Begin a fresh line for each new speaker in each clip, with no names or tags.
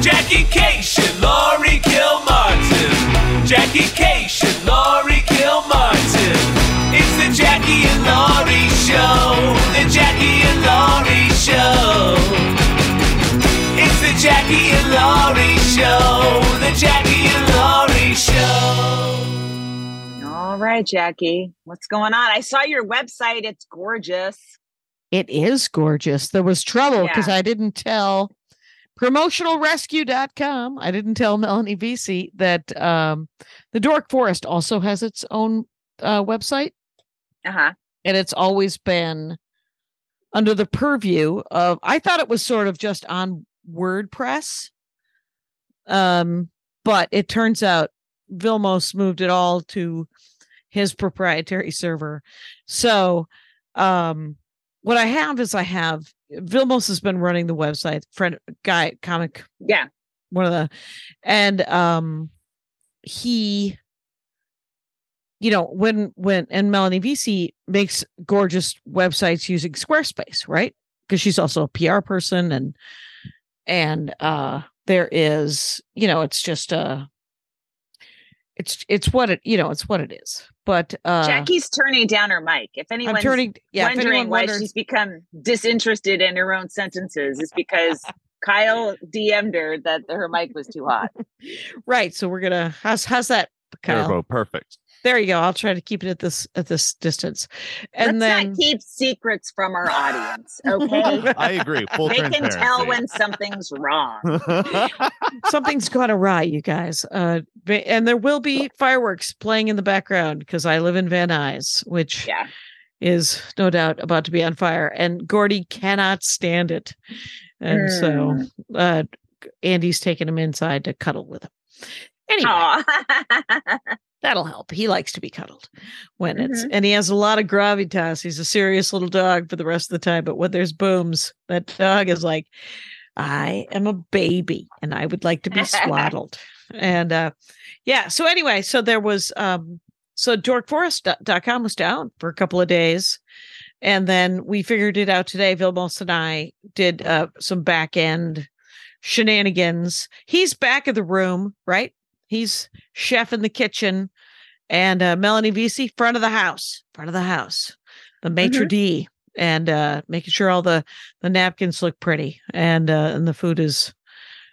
Jackie Kashian, Laurie Kilmartin. Jackie Kashian, Laurie Kilmartin. It's the Jackie and Laurie Show. The Jackie and Laurie Show. It's the Jackie and Laurie Show. The Jackie and Laurie Show.
All right, Jackie. What's going on? I saw your website. It's gorgeous.
It is gorgeous. There was trouble because
Yeah.
I didn't tell promotionalrescue.com. I didn't tell Melanie VC that um, the Dork Forest also has its own uh, website.
Uh-huh.
and it's always been under the purview of I thought it was sort of just on WordPress. Um, but it turns out Vilmos moved it all to his proprietary server. So um what I have is I have Vilmos has been running the website, friend guy comic
Yeah.
one of the and um he you know when when and melanie vc makes gorgeous websites using squarespace right because she's also a pr person and and uh there is you know it's just uh it's it's what it you know it's what it is but uh
Jackie's turning down her mic. If anyone's
turning yeah if
wondering
anyone
why
wonders-
she's become disinterested in her own sentences, it's because Kyle DM'd her that her mic was too hot.
right so we're gonna how's how's that Kyle?
Turbo, perfect.
There you go i'll try to keep it at this at this distance and
Let's
then
not keep secrets from our audience, okay?
I agree. Full
they can tell when something's wrong.
something's gone awry, you guys. Uh, and there will be fireworks playing in the background because I live in Van Nuys, which
Yeah.
is no doubt about to be on fire. And Gordy cannot stand it, and so uh, Andy's taking him inside to cuddle with him. Anyway,
Aw.
that'll help. He likes to be cuddled when it's,
Mhm.
and he has a lot of gravitas. He's a serious little dog for the rest of the time, but when there's booms, that dog is like, I am a baby and I would like to be swaddled. and uh yeah, so anyway, so there was um so dorkforest.com was down for a couple of days. And then we figured it out today. Vilmos and I did uh some back end shenanigans. He's back of the room, right? He's chef in the kitchen, and uh, Melanie VC front of the house, front of the house, the maitre d, and uh, making sure all the the napkins look pretty, and uh, and the food is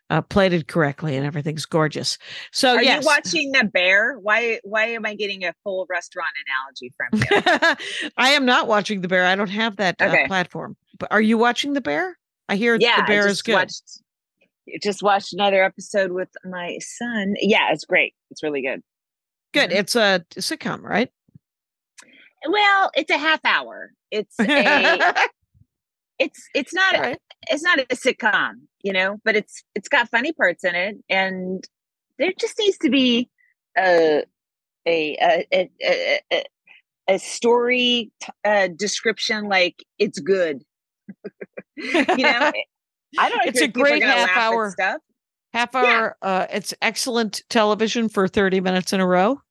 uh, plated correctly, and everything's gorgeous. So
Are
yes,
you watching the bear? Why why am I getting a full restaurant analogy from you?
I am not watching the bear. I don't have that uh, platform. But are you watching the bear? I hear
yeah,
the bear
I
is good.
watched just watched another episode with my son. Yeah, it's great. It's really good.
Good. It's a sitcom, right?
Well, it's a half hour. It's a it's it's not
right.
it's not a sitcom, you know, but it's it's got funny parts in it, and there just needs to be a a a a, a, a, a story t- uh, description like it's good. you know, I don't.
It's a great half hour.
stuff.
half
Yeah.
hour. Uh, it's excellent television for thirty minutes in a row.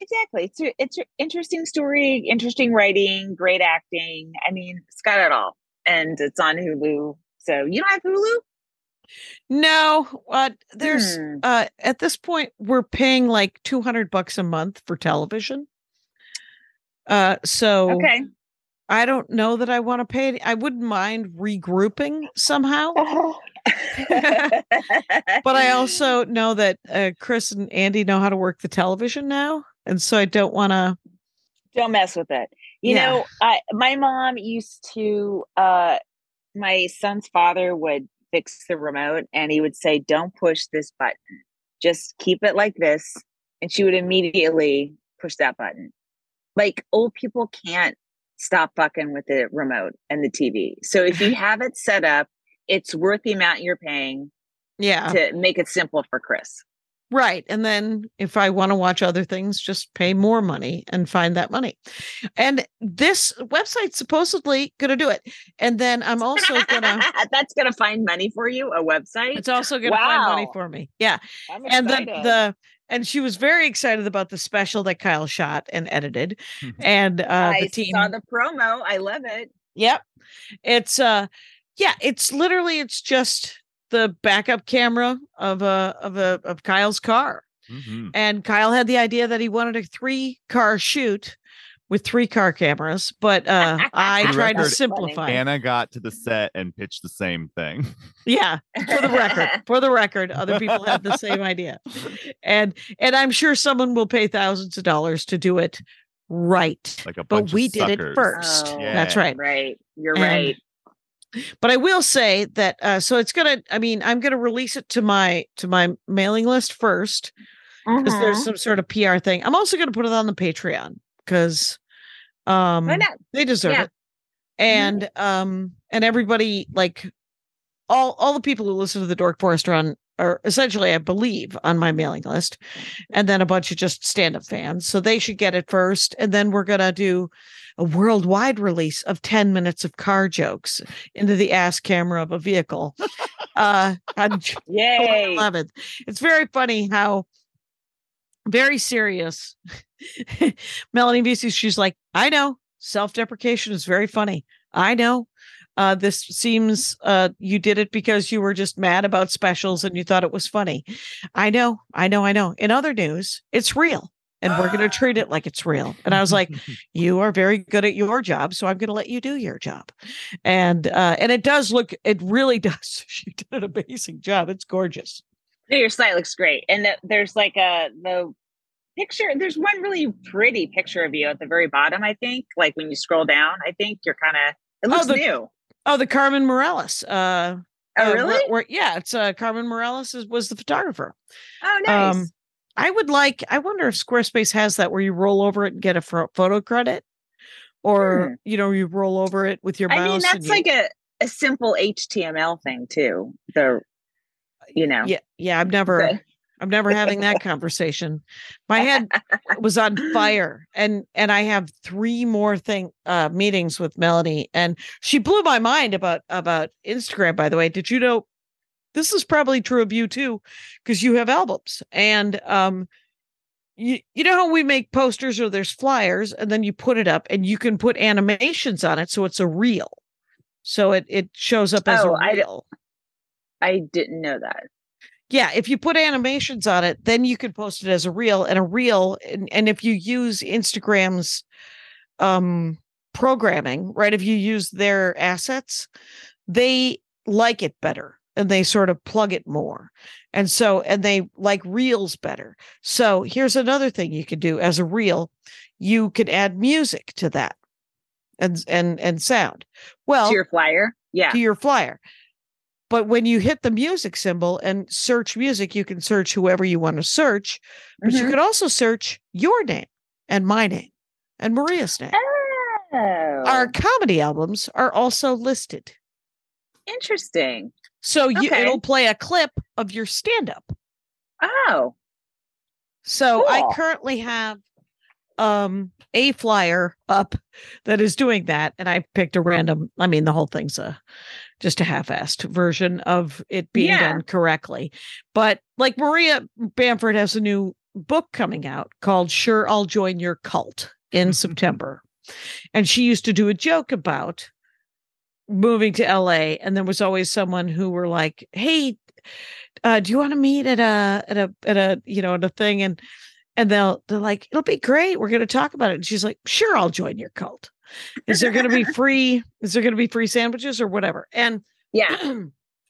Exactly. It's a, it's a interesting story, interesting writing, great acting. I mean, it's got it all, and it's on Hulu. So you don't have Hulu?
No, uh, there's
Hmm.
uh, at this point we're paying like two hundred bucks a month for television. Uh, so
Okay.
I don't know that I want to pay. it. I wouldn't mind regrouping somehow, but I also know that uh, Chris and Andy know how to work the television now, and so I don't want to.
don't mess with it. You
Yeah.
know, I my mom used to uh my son's father would fix the remote and he would say, Don't push this button. Just keep it like this. And she would immediately push that button. Like old people can't stop fucking with the remote and the TV. So if you have it set up, it's worth the amount you're paying
Yeah,
to make it simple for Chris.
Right. And then if I want to watch other things, just pay more money and find that money. And this website's supposedly going to do it. And then I'm also going to,
That's gonna find money for you, a website.
it's also going to find money for me. Yeah. And the, the, and she was very excited about the special that Kyle shot and edited. And uh,
I
the team,
saw the promo. I love it.
Yep. It's uh yeah, it's literally it's just the backup camera of a of a of Kyle's car.
Mhm.
And Kyle had the idea that he wanted a three car shoot with three car cameras, but uh, I tried to
record,
simplify.
Anna got to the set and pitched the same thing.
Yeah, for the record, for the record, other people had the same idea, and and I'm sure someone will pay thousands of dollars to do it right.
Like a
But we did it first.
Oh,
That's right.
Right. You're
And-
right.
But I will say that uh, so it's gonna. I mean, I'm gonna release it to my to my mailing list first because
Mhm.
there's some sort of PR thing. I'm also gonna put it on the Patreon because um they deserve
Yeah.
it. And um and everybody like all all the people who listen to the dork forest are on are essentially i believe on my mailing list. And then a bunch of just stand-up fans. So they should get it first. And then we're gonna do a worldwide release of 10 minutes of car jokes into the ass camera of a vehicle. Uh on
Yay.
11th it's very funny how very serious. Melanie Vesey, she's like i know self-deprecation is very funny. I know. Uh this seems uh you did it because you were just mad about specials and you thought it was funny. I know i know i know. In other news it's real and we're going to treat it like it's real. And i was like you are very good at your job so i'm going to let you do your job. And uh and it does look it really does. She did an amazing job. It's gorgeous
No, your site looks great. And the, there's like a the picture. There's one really pretty picture of you at the very bottom. I think, like when you scroll down, I think you're kind of. It
Oh,
looks
the-
new.
oh the carmen morales uh
Oh,
uh,
really?
where- where- yeah it's uh carmen morales is, was the photographer
oh, nice.
um, I would like. I wonder if Squarespace has that where you roll over it and get a pho- photo credit, or
Hmm.
you know you roll over it with your mouse.
I mean, that's
you-
like a a simple HTML thing too. The, you know.
yeah, yeah. I'm never. I'm never having that conversation. My head was on fire, and and I have three more thing uh meetings with Melanie, and she blew my mind about about Instagram. By the way, did you know? This is probably true of you too, because you have albums, and um, you you know how we make posters or there's flyers, and then you put it up, and you can put animations on it, so it's a reel, so it it shows up as
Oh,
a reel.
I didn't know that.
Yeah, if you put animations on it, then you can post it as a reel and a reel. And, and if you use Instagram's um programming, right? If you use their assets, they like it better and they sort of plug it more. And so, and they like reels better. So here's another thing you can do as a reel. You can add music to that and and and sound. Well,
to your flyer. Yeah.
to your flyer. But when you hit the music symbol and search music, you can search whoever you want to search, but you
Mhm.
could also search your name and my name and Maria's name.
Oh,
Our comedy albums are also listed.
interesting.
So you,
Okay.
it'll play a clip of your stand up.
Oh,
So I currently have um a flyer up that is doing that and I picked a random I mean the whole thing's a just a half-assed version of it being
Yeah.
done correctly. But like Maria Bamford has a new book coming out called Sure I'll Join Your Cult in September. And she used to do a joke about moving to LA and there was always someone who were like, "Hey, uh, do you want to meet at a at a at a you know at a thing and and they'll they're like it'll be great we're going to talk about it and she's like sure i'll join your cult is there going to be free is there going to be free sandwiches or whatever and
yeah.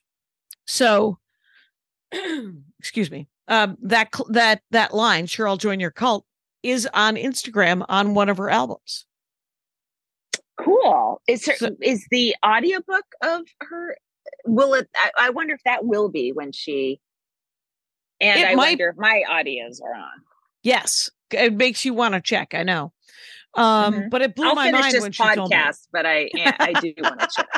so excuse me um that that that line sure i'll join your cult is on instagram on one of her albums
Cool. Is her,
So-
is the audiobook of her will it I, I wonder if that will be when she and
It
I
might-
wonder if my audios are on.
Yes it makes you want to check i know um
Mhm.
but it blew
I'll
my mind when she told me
podcast, but I I do want to check.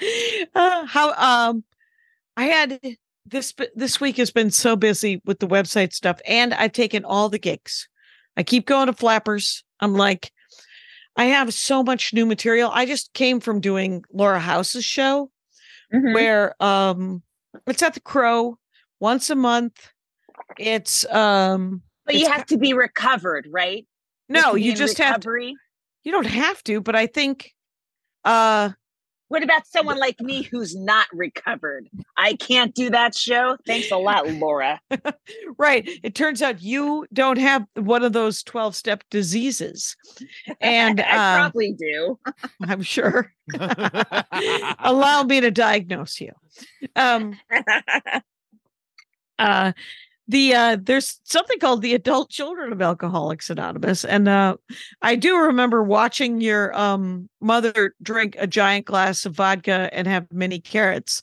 uh, how um i had this this week has been so busy with the website stuff and i've taken all the gigs i keep going to flappers i'm like i have so much new material i just came from doing laura house's show
Mhm.
where um it's at the crow once a month it's um
But you
it's
have to be recovered, right?
no you just have to you don't have to but i think uh
What about someone like me who's not recovered? I can't do that show. Thanks a lot, Laura.
right. It turns out you don't have one of those 12 step diseases. And
I
um,
probably do.
I'm sure. Allow me to diagnose you. Um, uh, the uh, there's something called the Adult Children of Alcoholics Anonymous, and uh, I do remember watching your um, mother drink a giant glass of vodka and have many carrots,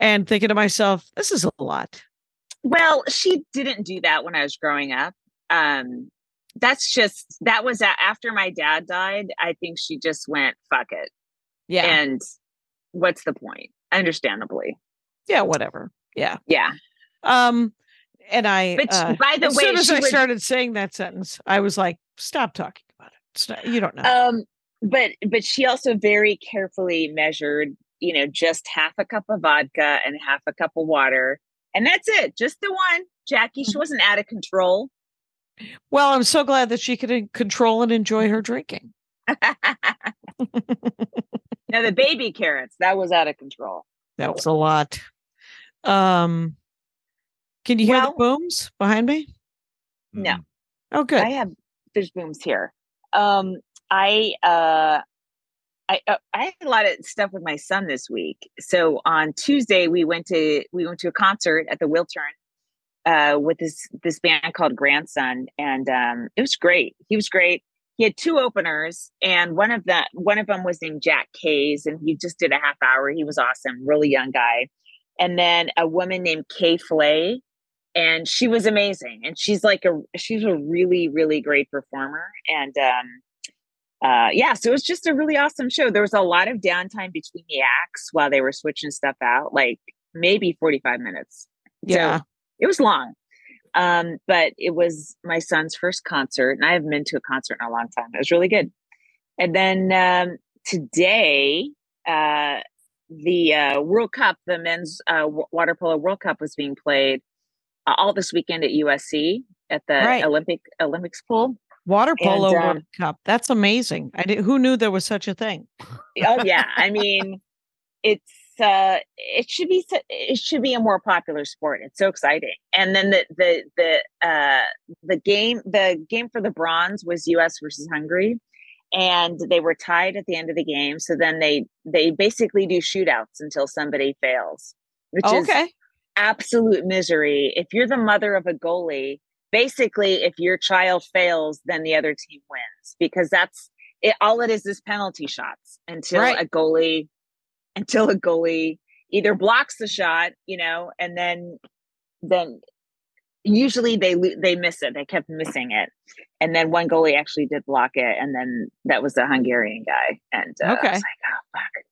and thinking to myself, "This is a lot."
Well, she didn't do that when I was growing up. Um, that's just that was after my dad died. I think she just went fuck it,
Yeah,
and what's the point? Understandably,
yeah, whatever. Yeah.
yeah.
Um, and I,
But
uh,
by the
as
way,
soon as I
would-
started saying that sentence, I was like, "Stop talking about it. Not, you don't know."
Um, but but she also very carefully measured, you know, just half a cup of vodka and half a cup of water, and that's it. Just the one, Jackie.
Mm-hmm.
She wasn't out of control.
well, I'm so glad that she could control and enjoy her drinking.
now the baby carrots that was out of control.
That was a lot. Um, can you hear
Well-
the booms behind me?
No.
Mm.
Oh, good.
I have there's booms here. Um, I uh, I uh, I had a lot of stuff with my son this week. So on Tuesday we went to we went to a concert at the Wiltern uh, with this this band called Grandson, and um, it was great. He was great. He had two openers, and one of that one of them was named Jack Kays, and he just did a half hour. He was awesome, really young guy. And then a woman named K.Flay, and she was amazing. And she's like a she's a really really great performer. And um, uh, yeah, so it was just a really awesome show. There was a lot of downtime between the acts while they were switching stuff out, like maybe forty five minutes. So
yeah.
it was long. Um, but it was my son's first concert, and I haven't been to a concert in a long time. It was really good. And then um, today, uh, the uh, World Cup, the men's uh, wa- water polo World Cup, was being played all this weekend at USC at the
Right.
Olympic Olympics pool.
Water polo
and, um,
World Cup. That's amazing. I did, who knew there was such a thing?
oh yeah i mean it's uh it should be it should be a more popular sport it's so exciting and then the the the uh the game the game for the bronze was us versus hungary and they were tied at the end of the game so then they they basically do shootouts until somebody fails which
Oh,
is
okay.
Absolute misery. If you're the mother of a goalie basically if your child fails then the other team wins because that's it all it is is penalty shots until
Right.
a goalie until a goalie either blocks the shot you know and then then usually they they miss it. They kept missing it. And then one goalie actually did block it and then that was the hungarian guy. And uh, I was like oh fuck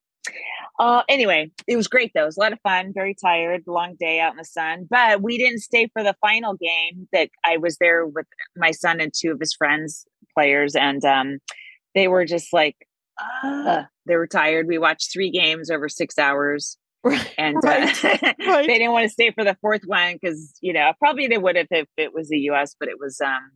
uh, anyway, it was great though. It was a lot of fun. Very tired, long day out in the sun, but we didn't stay for the final game. That I was there with my son and two of his friends, players, and um, they were just like, uh, they were tired. We watched three games over six hours,
Right.
and uh,
Right.
they didn't want to stay for the fourth one because you know probably they would have if it was the U.S., but it was um,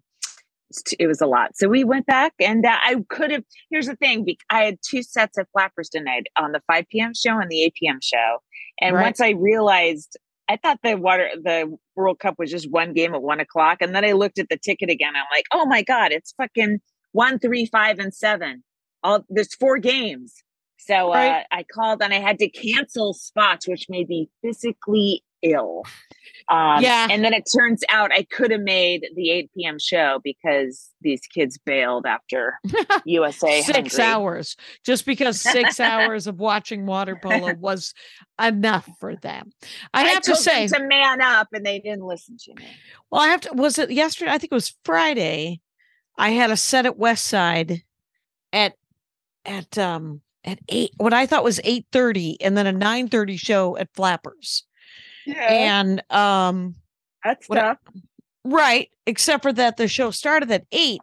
it was a lot. So we went back, and uh, I could have. Here's the thing: I had two sets of flappers tonight on the 5 p.m. show and the 8 p.m. show, and
Right.
once I realized. I thought the water the World Cup was just one game at one o'clock, and then I looked at the ticket again. I'm like, oh my god, it's fucking one, three, five, and seven. All there's four games. So uh, I called and I had to cancel spots, which made me physically ill. Um,
Yeah.
And then it turns out I could have made the 8 p.m. show because these kids bailed after USA.
six
Hungary.
hours just because six hours of watching water polo was enough for them. I have to say,
to man up, and they didn't listen to me.
well, I have to, was it yesterday? I think it was Friday. I had a set at West Side at, at, um, at eight, what I thought was 8.30 and then a 9.30 show at Flappers.
Yeah,
And, um,
that's
what I- Right, except for that the show started at eight.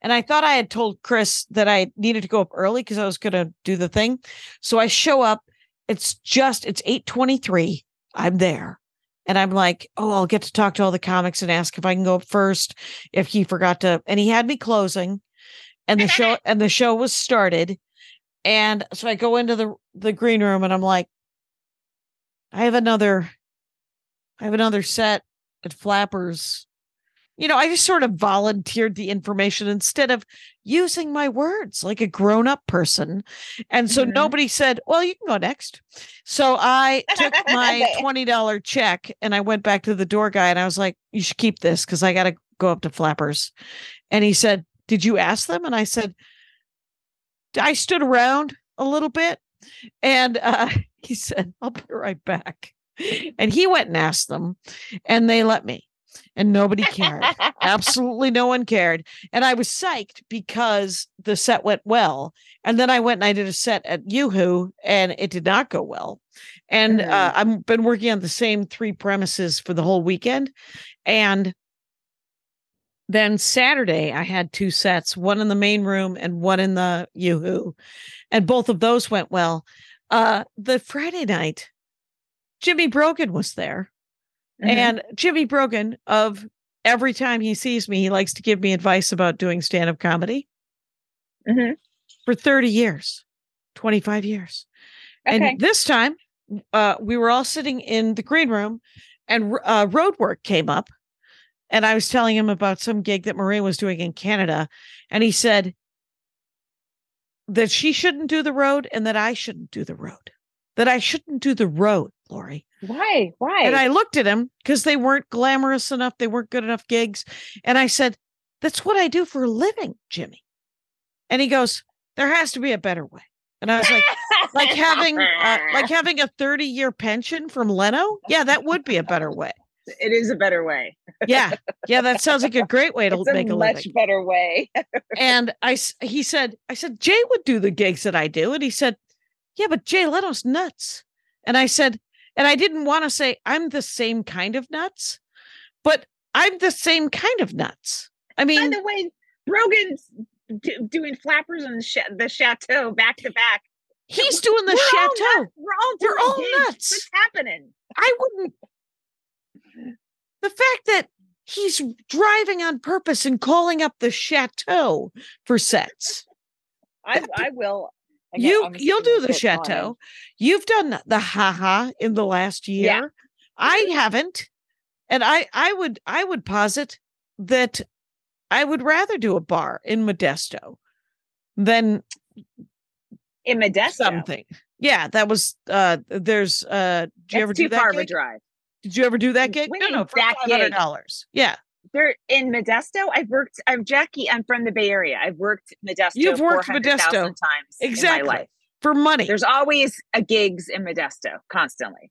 And I thought I had told Chris that I needed to go up early because I was gonna do the thing. So I show up, it's just it's 823. I'm there. And I'm like, oh, I'll get to talk to all the comics and ask if I can go up first, if he forgot to, and he had me closing, and the show and the show was started. And so I go into the the green room and I'm like, I have another, I have another set at Flappers. You know, I just sort of volunteered the information instead of using my words like a grown up person. And so
Mhm.
nobody said, Well, you can go next. So I took my $20 check and I went back to the door guy and I was like, You should keep this because I got to go up to Flappers. And he said, Did you ask them? And I said, I stood around a little bit and uh, he said, I'll be right back. And he went and asked them and they let me. And nobody cared. Absolutely no one cared. And I was psyched because the set went well. And then I went and I did a set at Yoo-Hoo and it did not go well. And uh, I've been working on the same three premises for the whole weekend. And then Saturday, I had two sets, one in the main room and one in the Yoo-Hoo. And both of those went well. Uh, the Friday night, Jimmy Brogan was there.
Mhm.
And Jimmy Brogan, of every time he sees me, he likes to give me advice about doing stand up comedy
Mhm.
for 30 years, 25 years.
Okay.
And this time, uh, we were all sitting in the green room and uh, road work came up. And I was telling him about some gig that Marie was doing in Canada. And he said that she shouldn't do the road and that I shouldn't do the road. That I shouldn't do the road, Laurie.
Why? Why?
And I looked at him because they weren't glamorous enough. They weren't good enough gigs. And I said, That's what I do for a living, Jimmy. And he goes, There has to be a better way. And I was like, like having uh, like having a 30 year pension from Leno. Yeah, that would be a better way.
it is a better way.
Yeah. Yeah, that sounds like a great way to
It's a
make a
much
living.
better way.
And I, he said, I said, Jay would do the gigs that I do. And he said, Yeah, but Jay Leno's nuts. And I said, and I didn't want to say I'm the same kind of nuts, but I'm the same kind of nuts. I mean, By
the way, Rogan's do, doing flappers the, cha- the chateau back to back.
he's doing the
We're all
chateau.
nuts. We're all
We're all nuts.
What's happening?
I wouldn't. The fact that he's driving on purpose and calling up the chateau for sets.
I I will. Got-
you you'll do the chateau. You've done the haha in the last year.
Yeah.
I haven't. And I I would I would posit that I would rather do a bar in Modesto than
in Modesto.
something. Yeah, that was uh there's uh did you
That's
ever
too
do that
far of a
gig?
drive.
Did you ever do that gig? No, no, for five
gig?
hundred dollars. Yeah.
They're in Modesto. I've worked. I'm Jackie. I'm from the Bay Area. I've worked Modesto.
You've worked Modesto.
times
Exactly.
in my life.
For money.
There's always a gigs in Modesto constantly.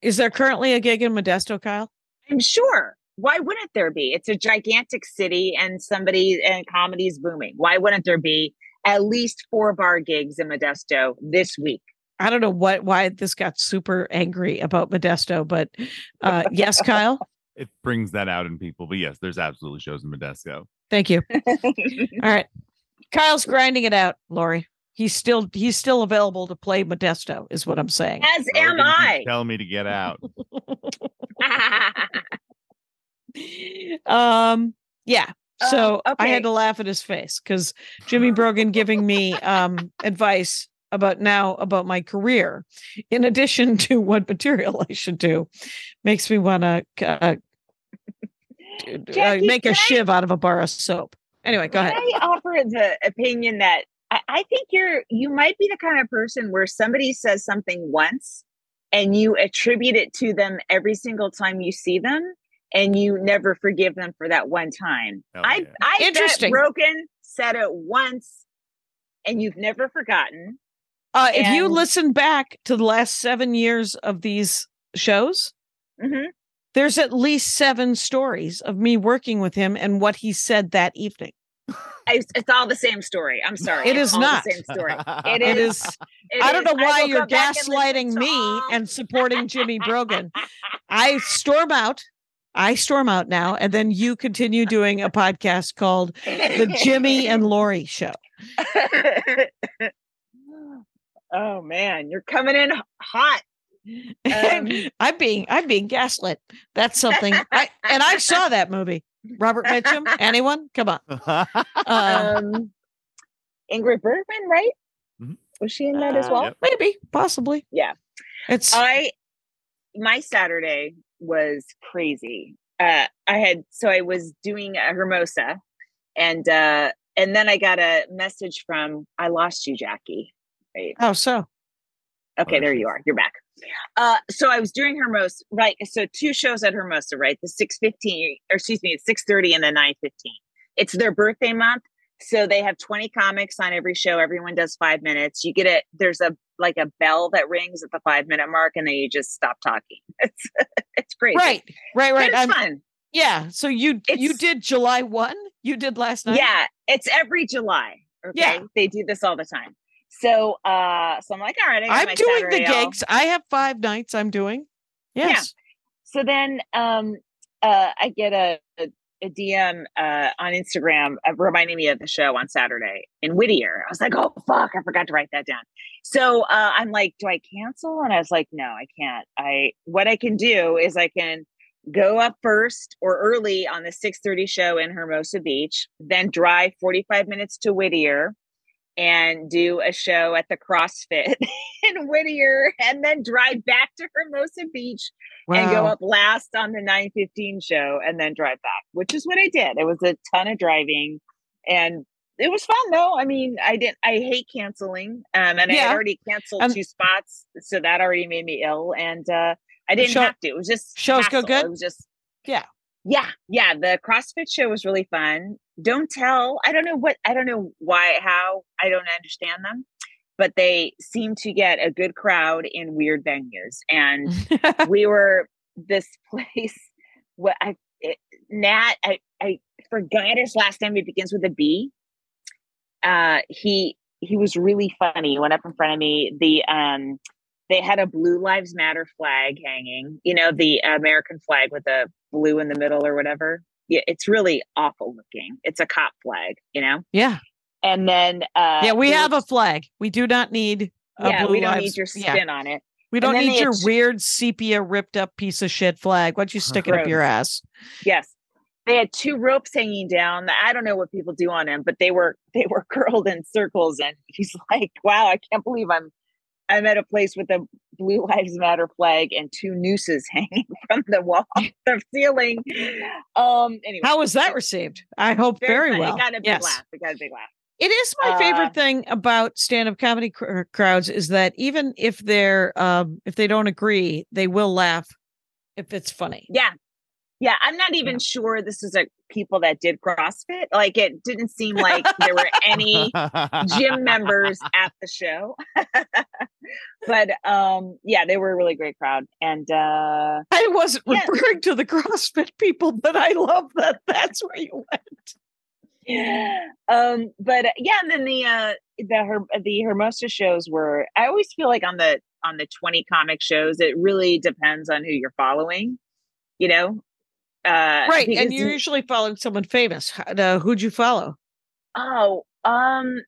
Is there currently a gig in Modesto, Kyle?
I'm sure. Why wouldn't there be? It's a gigantic city and somebody and comedy's booming. Why wouldn't there be at least four bar gigs in Modesto this week?
I don't know what why this got super angry about Modesto, but uh yes, Kyle.
It brings that out in people. But yes, there's absolutely shows in Modesto.
Thank you. All right. Kyle's grinding it out, Laurie. He's still he's still available to play Modesto, is what I'm saying.
As am I.
Tell me to get out.
um yeah. So
Um,
I had to laugh at his face because Jimmy Brogan giving me um advice about now about my career, in addition to what material I should do, makes me want to uh,
Jackie,
make a
can I-
shiv out of a bar of soap. Anyway, go
Can
ahead.
I offer the opinion that I, I think you're you might be the kind of person where somebody says something once and you attribute it to them every single time you see them and you never forgive them for that one time.
Hell
I
yeah.
I
Interesting.
bet Brogan said it once and you've never forgotten.
Uh, if you listen back to the last seven years of these shows,
Mhm.
There's at least seven stories of me working with him and what he said that evening.
It's all the same story. I'm sorry. It's all
not.
The same story. It
It
is.
is.
It
I don't know why you're
back and
gaslighting me and supporting Jimmy Brogan. I storm out. I storm out now, and then you continue doing a podcast called the Jimmy and Laurie Show.
oh man, you're coming in hot. Um,
I'm being I'm being gaslit. That's something. I, and I saw that movie. Robert Mitchum. Anyone? Come on. Um,
um, Ingrid Bergman, right? Was she in that as
Uh,
well?
Yep.
Maybe, possibly.
Yeah.
It's
I my Saturday was crazy. Uh I had so I was doing a Hermosa and uh and then I got a message from I lost you, Jackie. Right.
oh so
Okay,
there
there you are. You're back. Uh so I was doing Hermosa, right? So two shows at Hermosa, right? The 615 or excuse me, it's 630 and the 915. It's their birthday month. So they have 20 comics on every show. Everyone does five minutes. You get it. There's a like a bell that rings at the five minute mark, and then you just stop talking. It's it's great.
right, right, right.
it's fun.
yeah. So you you did July one. You did last night.
Yeah, it's every July. Okay,
Yeah.
they do this all the time. So, uh, so I'm like, all right, I
I'm doing
Saturday
the
off.
gigs. I have five nights. I'm doing. Yes.
So then, um, uh, I get a, a, a DM uh, on Instagram uh, reminding me of the show on Saturday in Whittier. I was like, oh fuck, I forgot to write that down. So uh, I'm like, do I cancel? And I was like, no, I can't. I what I can do is I can go up first or early on the 6:30 show in Hermosa Beach, then drive 45 minutes to Whittier and do a show at the CrossFit in Whittier and then drive back to Hermosa Beach and go up last on the 915 show and then drive back, which is what I did. It was a ton of driving and it was fun though. I mean, I didn't I hate canceling. Um and I
Yeah.
had already canceled
And-
two spots, so that already made me ill and uh I didn't
show-
have to. It was just
shows go good?
It was just
Yeah.
Yeah, yeah, the CrossFit show was really fun. Don't tell. I don't know what I don't know why how I don't understand them, but they seem to get a good crowd in weird venues and we were this place what i it, nat i i forgot his last name it begins with a b uh he he was really funny he went up in front of me the um they had a blue lives matter flag hanging you know the american flag with the blue in the middle or whatever it's really awful looking it's a cop flag you know
yeah.
and then uh
Yeah. We have a flag. We do not need. A
yeah we don't
Lives-
need your
yeah.
spin on it
We don't need your weird sepia ripped up piece of shit flag. Why don't you stick it up your ass?
Yes. They had two ropes hanging down. I don't know what people do on them, but they were they were curled in circles. And he's like, "Wow, I can't believe I'm I'm at a place with a Blue Lives Matter flag and two nooses hanging from the wall, the ceiling." Um. Anyway,
How was that received? I hope very,
funny.
well.
It got a big
yes.
laugh. It got a big laugh.
It is my favorite
Uh,
thing about stand-up comedy cr- crowds is that even if they're um if they don't agree, they will laugh if it's funny.
Yeah. Yeah, I'm not even sure this is a people that did CrossFit. Like it didn't seem like there were any gym members at the show. but um yeah, they were a really great crowd. And uh
I wasn't
Yeah.
referring to the CrossFit people, but I love that that's where you went.
um but uh, yeah, and then the uh the her the Hermosa shows were I always feel like on the on the 20 comic shows, it really depends on who you're following, you know? Uh
Right, and you're usually following someone famous. Uh, who'd you follow?
oh um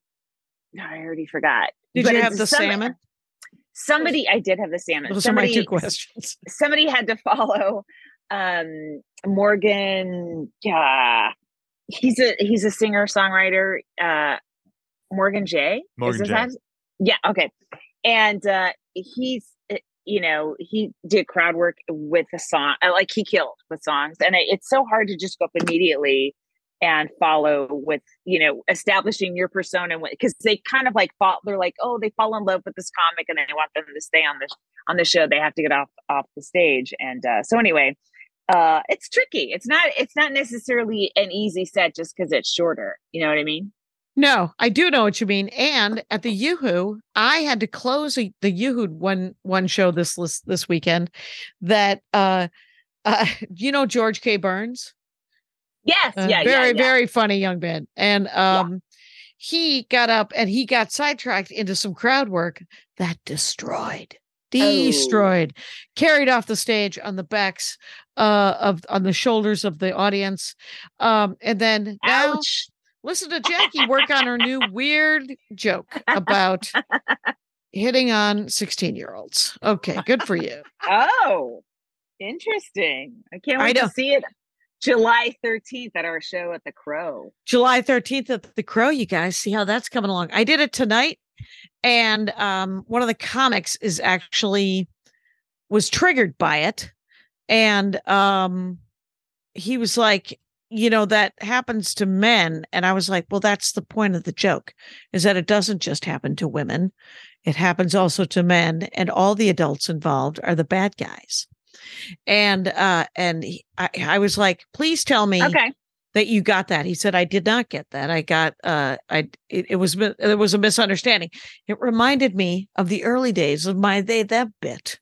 I already forgot.
Did
But
you have the
some-
salmon?
Somebody I did have the salmon.
Those are my two
Somebody-
questions.
somebody had to follow um Morgan yeah he's a he's a singer songwriter uh Morgan J Is
Morgan
his
J.
name? yeah okay and uh he's you know he did crowd work with a song uh, like he killed with songs and it- it's so hard to just go up immediately and follow with you know establishing your persona because they kind of like fall they're like oh they fall in love with this comic and they want them to stay on the on the show. They have to get off off the stage. And uh so anyway uh it's tricky. It's not it's not necessarily an easy set just because it's shorter. You know what i mean
No, I do know what you mean. And at the YooHoo, I had to close a, the YooHoo one one show this this, this weekend. That uh, uh, you know George K. Burns,
yes
Uh,
yeah
very
yeah, yeah.
very funny young man, and um, he got up and he got sidetracked into some crowd work that destroyed.
Oh.
Destroyed, carried off the stage on the backs uh, of on the shoulders of the audience, um, and then
ouch
listen to Jackie work on her new weird joke about hitting on 16 year olds. Okay, good for you.
oh interesting i can't wait
know.
to see it july 13th at our show at the crow
July 13th at the Crow, you guys see how that's coming along. I did it tonight and um, one of the comics is actually was triggered by it, and um, he was like, you know, that happens to men, and I was like, well, that's the point of the joke, is that it doesn't just happen to women, it happens also to men, and all the adults involved are the bad guys. And uh, and he, I, I was like, please tell me
Okay.
That you got that. He said, I did not get that. I got, uh, I, it, it was, there was a misunderstanding. It reminded me of the early days of my they, them bit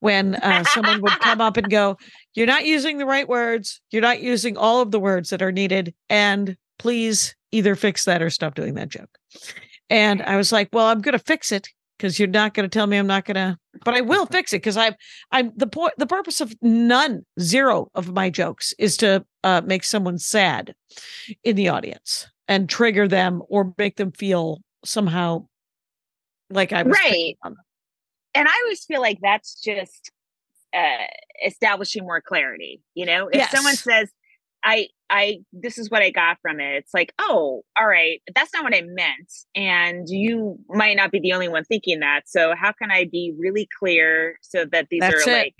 when uh, someone would come up and go, You're not using the right words. You're not using all of the words that are needed. And please either fix that or stop doing that joke. And I was like, Well, I'm going to fix it because you're not going to tell me I'm not going to, but I will fix it because I'm, I'm the point, the purpose of none, zero of my jokes is to uh, make someone sad in the audience and trigger them or make them feel somehow like I was
Right. And I always feel like that's just uh, establishing more clarity. You know, if someone says, I, I, this is what I got from it. It's like, oh, all right, that's not what I meant. And you might not be the only one thinking that. So how can I be really clear so that these
That's
are
it.
like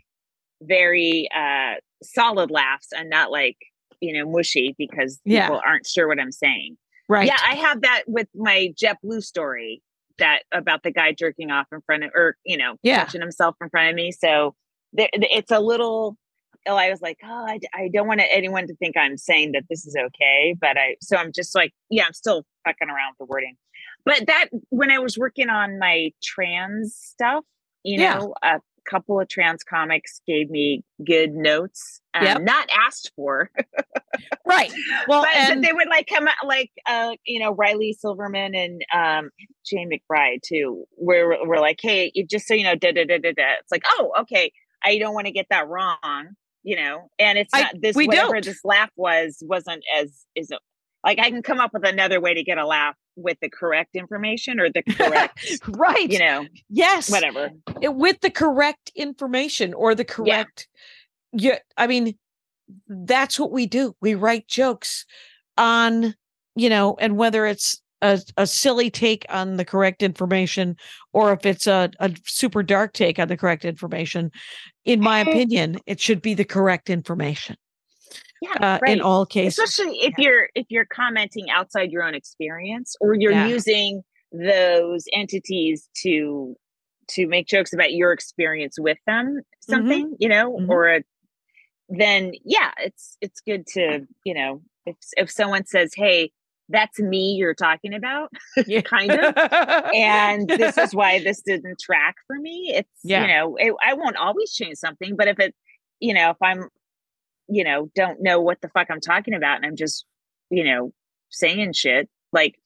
very uh, solid laughs and not like, you know, mushy because
Yeah.
people aren't sure what I'm saying.
Right.
Yeah, I have that with my JetBlue story that about the guy jerking off in front of, or you know,
Yeah.
touching himself in front of me. So there, it's a little. Oh, I was like, oh, I, I don't want anyone to think I'm saying that this is okay, but I. So I'm just like, yeah, I'm still fucking around with the wording. But that when I was working on my trans stuff, you
Yeah.
know, a couple of trans comics gave me good notes, um,
Yep.
not asked for
right. Well,
but, but they would like come out like uh you know Riley Silverman and um Jaye McBride too where we're like hey you- just so you know da da da da da it's like oh okay I don't want to get that wrong you know and it's
I-
not this
we
whatever
don't.
this laugh was wasn't as is like I can come up with another way to get a laugh with the correct information or the correct
right.
you know
yes.
whatever
it- with the correct information or the correct yeah i mean that's what we do we write jokes on you know and whether it's a, a silly take on the correct information or if it's a, a super dark take on the correct information in my opinion it should be the correct information
yeah
uh,
right.
in all cases
especially if you're if you're commenting outside your own experience or you're
Yeah.
using those entities to to make jokes about your experience with them something you know
Mhm.
or a, then yeah it's it's good to you know if if someone says hey that's me you're talking about
yeah.
kind of and this is why this didn't track for me it's
Yeah.
you know it, i won't always change something but if it you know if i'm you know don't know what the fuck i'm talking about and i'm just you know saying shit like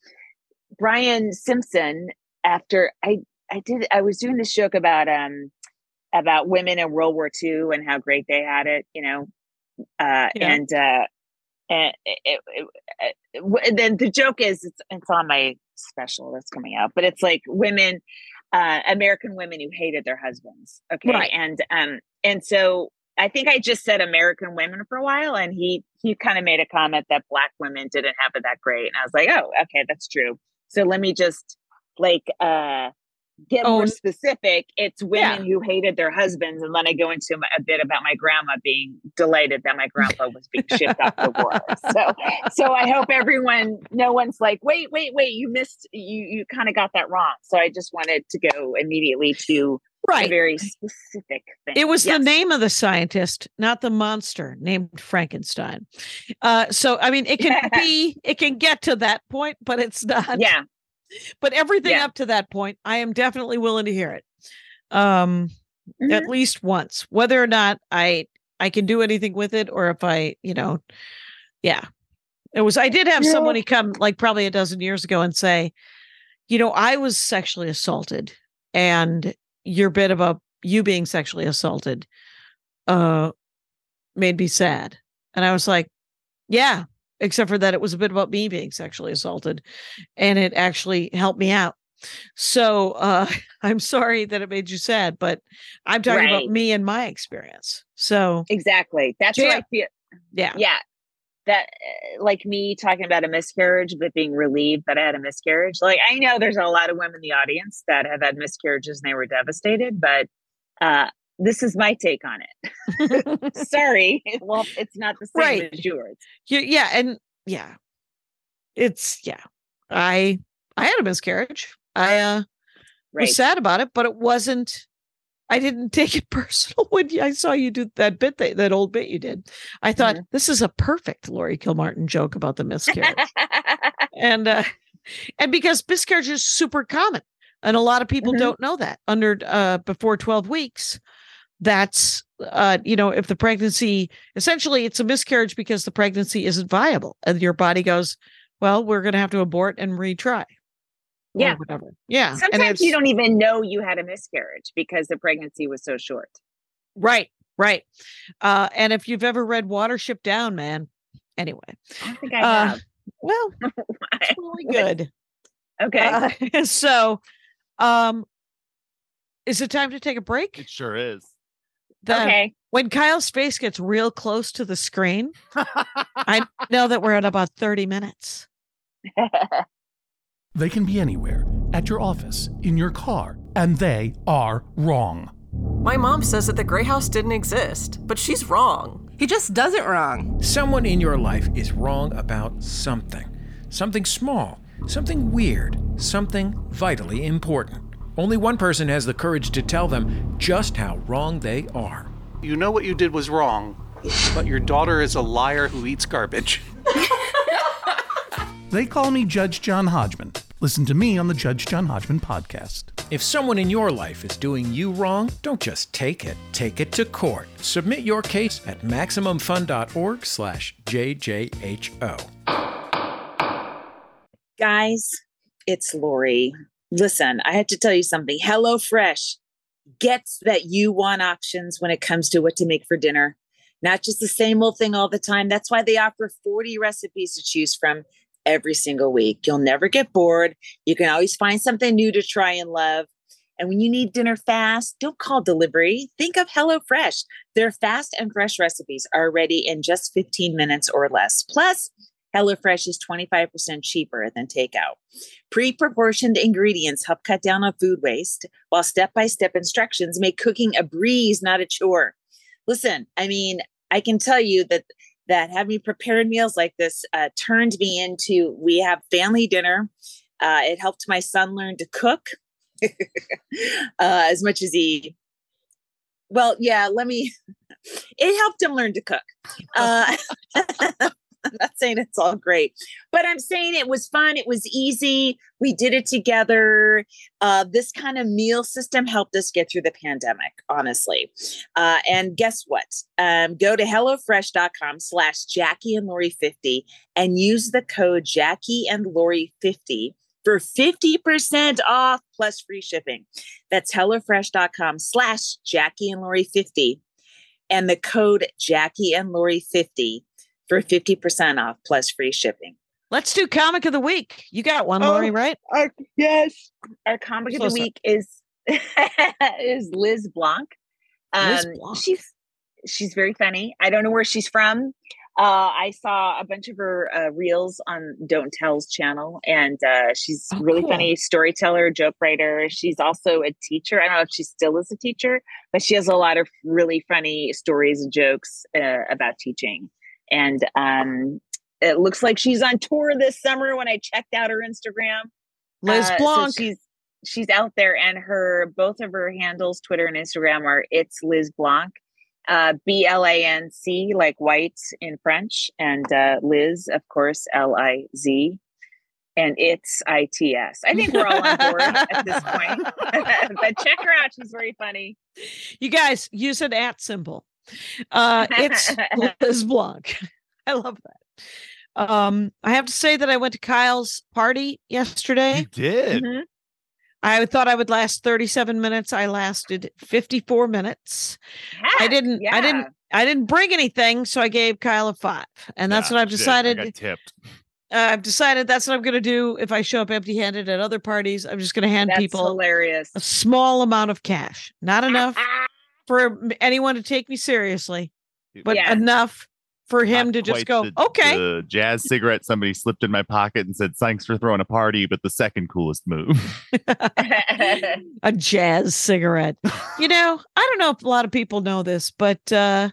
brian simpson after i i did i was doing this joke about um about women in world war ii and how great they had it you know uh
Yeah.
and uh and it, it, it, then the joke is it's, it's on my special that's coming out but it's like women uh american women who hated their husbands okay
Right.
and um and so i think i just said american women for a while and he he kind of made a comment that black women didn't have it that great and i was like oh okay that's true so let me just like uh get
Oh,
more specific it's women who hated their husbands and then i go into a bit about my grandma being delighted that my grandpa was being shipped off to war so so i hope everyone no one's like wait wait wait you missed you you kind of got that wrong so i just wanted to go immediately to a
right
very specific thing
It was
Yes.
the name of the scientist, not the monster named Frankenstein. Uh, so I mean, it can
Yeah.
be, it can get to that point, but it's not.
yeah
But everything
Yeah.
up to that point, I am definitely willing to hear it. Um,
Mhm.
at least once, whether or not I I can do anything with it, or if I, you know, yeah. It was. I did have
Yeah.
somebody come like probably a dozen years ago and say, you know, I was sexually assaulted, and your bit about you being sexually assaulted uh made me sad. And I was like, yeah, except for that it was a bit about me being sexually assaulted and it actually helped me out. So uh I'm sorry that it made you sad, but I'm talking
Right.
about me and my experience. So
exactly that's what i
Yeah.
feel
yeah.
yeah that uh, like me talking about a miscarriage but being relieved that I had a miscarriage. Like I know there's a lot of women in the audience that have had miscarriages and they were devastated, but uh this is my take on it. Sorry. Well, it's not the same
Right.
as yours.
Yeah, and yeah, it's yeah. I I had a miscarriage. I uh
Right.
was sad about it, but it wasn't. I didn't take it personal when I saw you do that bit that, that old bit you did. I thought
Mhm.
this is a perfect Laurie Kilmartin joke about the miscarriage, and uh, and because miscarriage is super common, and a lot of people
Mhm.
don't know that under uh before twelve weeks. That's uh you know if the pregnancy essentially it's a miscarriage because the pregnancy isn't viable and your body goes well we're going to have to abort and retry
Yeah.
whatever yeah and
Sometimes you don't even know you had a miscarriage because the pregnancy was so short.
Right, right. Uh, and if you've ever read Watership Down, man, anyway,
I don't think I
uh,
have.
well, it's really good.
okay.
Uh, so, um, is it time to take a break?
It sure is.
The-
okay.
When Kyle's face gets real close to the screen, I know that we're at about 30 minutes.
They can be anywhere at your office, in your car, and they are wrong.
My mom says that the Grey House didn't exist, but she's wrong.
He just does it wrong.
Someone in your life is wrong about something. Something small, something weird, something vitally important. Only one person has the courage to tell them just how wrong they are.
You know what you did was wrong, but your daughter is a liar who eats garbage.
They call me Judge John Hodgman. Listen to me on the Judge John Hodgman podcast.
If someone in your life is doing you wrong, don't just take it, take it to court. Submit your case at maximumfun.org slash JJHO.
Guys, it's Laurie. Listen, I have to tell you something. HelloFresh gets that you want options when it comes to what to make for dinner. Not just the same old thing all the time. That's why they offer 40 recipes to choose from every single week. You'll never get bored. You can always find something new to try and love. And when you need dinner fast, don't call delivery. Think of HelloFresh. Their fast and fresh recipes are ready in just 15 minutes or less. Plus, HelloFresh is 25% cheaper than takeout. Pre proportioned ingredients help cut down on food waste, while step by step instructions make cooking a breeze, not a chore. Listen, I mean, I can tell you that that having prepared meals like this uh, turned me into we have family dinner. Uh, it helped my son learn to cook uh, as much as he. Well, yeah, let me. It helped him learn to cook. I'm not saying it's all great, but I'm saying it was fun. It was easy. We did it together. Uh, this kind of meal system helped us get through the pandemic, honestly. Uh, and guess what? Um, go to HelloFresh.com slash Jackie and Laurie 50 and use the code Jackie and Laurie 50 for 50% off plus free shipping. That's HelloFresh.com slash Jackie and Laurie 50 and the code Jackie and Laurie 50 for 50% off plus free shipping.
Let's do comic of the week. You got one,
Oh.
Laurie, right?
Our, yes. Our comic of the
sorry.
week is is Liz Blanc.
Liz
Um,
Blanc.
She's she's very funny. I don't know where she's from. Uh, I saw a bunch of her uh, reels on Don't Tell's channel, and uh, she's
Oh,
really
cool.
funny storyteller, joke writer. She's also a teacher. I don't know if she still is a teacher, but she has a lot of really funny stories and jokes uh, about teaching. And um, it looks like she's on tour this summer. When I checked out her Instagram,
Liz
uh, so
Blanc.
she's she's out there, and her both of her handles, Twitter and Instagram, are it's Liz Blanc, uh, B L A N C, like white in French, and uh, Liz, of course, L I Z, and it's I T S. I think we're all on board at this point. but check her out; she's very funny.
you guys use an at symbol. Uh, it's Liz Blanc. I love that. Um, I have to say that I went to Kyle's party yesterday.
You did.
Mhm.
I thought I would last 37 minutes. I lasted 54 minutes. I didn't I didn't. I didn't bring anything, so I gave Kyle a five. And that's
Yeah,
what I've
shit, I
decided.
got tipped.
Uh, I've decided that's what I'm going to do if I show up empty-handed at other parties. I'm just going to hand
That's
people
hilarious.
a small amount of cash. Not enough for anyone to take me seriously, but
Yeah.
enough for him
Not
to just go,
the-
okay.
The jazz cigarette somebody slipped in my pocket and said, "Thanks for throwing a party," but the second coolest move.
a jazz cigarette. You know, I don't know if a lot of people know this, but uh,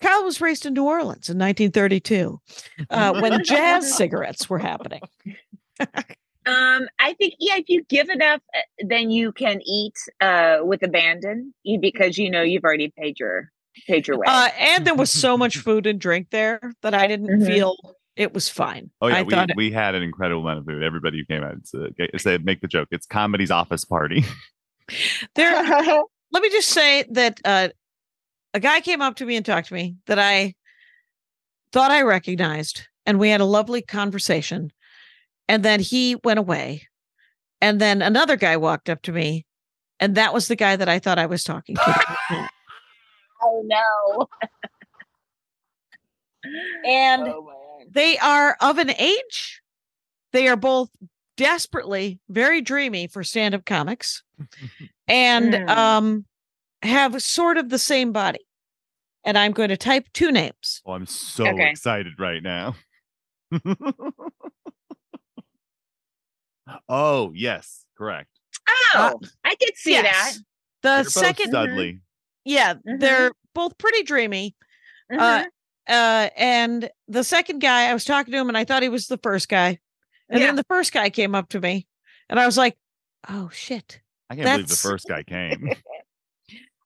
Kyle was raised in New Orleans in 1932 uh, when jazz cigarettes were happening.
Um, I think yeah, if you give enough, uh, then you can eat uh with abandon, because you know you've already paid your paid your way.
Uh, and there was so much food and drink there that I didn't
Mhm.
feel it was fine.
Oh yeah,
I
we,
thought
we had an incredible amount of food. Everybody who came out said, said make the joke. It's comedy's office party.
there. let me just say that uh, a guy came up to me and talked to me that I thought I recognized, and we had a lovely conversation. And then he went away. And then another guy walked up to me, and that was the guy that I thought I was talking to.
oh no!
and
Oh,
they are of an age. They are both desperately very dreamy for stand-up comics and
Mm.
um have sort of the same body. And I'm going to type two names.
Oh, I'm so
Okay.
excited right now. Oh yes, correct.
Oh, I could see that.
The
They're
second
Dudley.
yeah,
Mhm.
they're both pretty dreamy.
Mhm.
Uh uh and the second guy, I was talking to him and I thought he was the first guy. And
Yeah.
then the first guy came up to me and I was like, "Oh shit."
I can't believe the first guy came.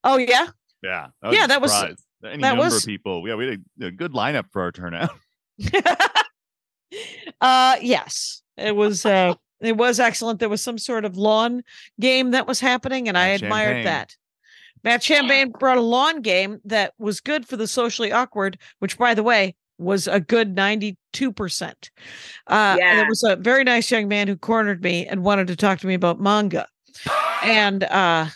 Oh yeah.
Yeah,
Yeah,
a
that was-
Any
that
number
was-
of people. Yeah, we had a, a good lineup for our turnout.
uh yes it was uh it was excellent there was some sort of lawn game that was happening and i admired
Champagne.
that matt champagne brought a lawn game that was good for the socially awkward which by the way was a good 92% uh
Yeah.
there was a very nice young man who cornered me and wanted to talk to me about manga and uh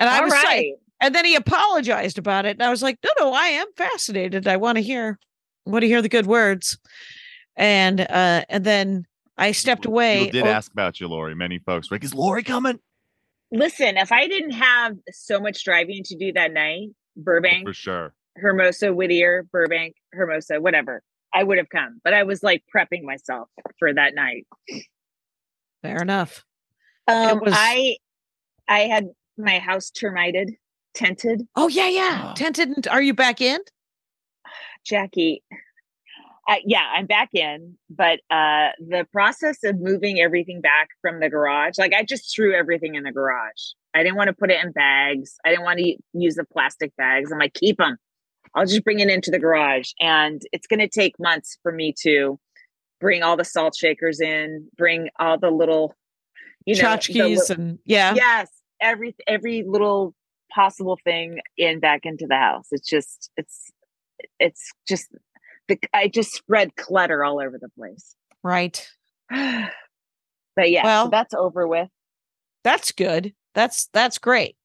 and i
All
was
right.
saying and then he apologized about it. And I was like, no, no, I am fascinated. I want to hear, I want to hear the good words. And uh, and then I stepped
People-
away.
People did
or-
ask about you, Laurie. Many folks were like, "Is Laurie coming?"
Listen, if I didn't have so much driving to do that night, Burbank,
For sure.
Hermosa, Whittier, Burbank, Hermosa, whatever, I would have come. But I was like prepping myself for that night.
Fair enough.
Um,
was-
I I had my house termited, tented.
Oh yeah, yeah. Tented. Are you back in?
Jackie, uh, yeah, I'm back in, but uh, the process of moving everything back from the garage, like I just threw everything in the garage. I didn't want to put it in bags. I didn't want to use the plastic bags. I'm like, keep them. I'll just bring it into the garage, and it's going to take months for me to bring all the salt shakers in, bring all the little, you know,
Tchotchkes and yeah.
yes, every every little possible thing in back into the house. It's just it's it's just the I just spread clutter all over the place.
Right.
but yeah, so
Well-
that's over with.
That's good. That's that's great.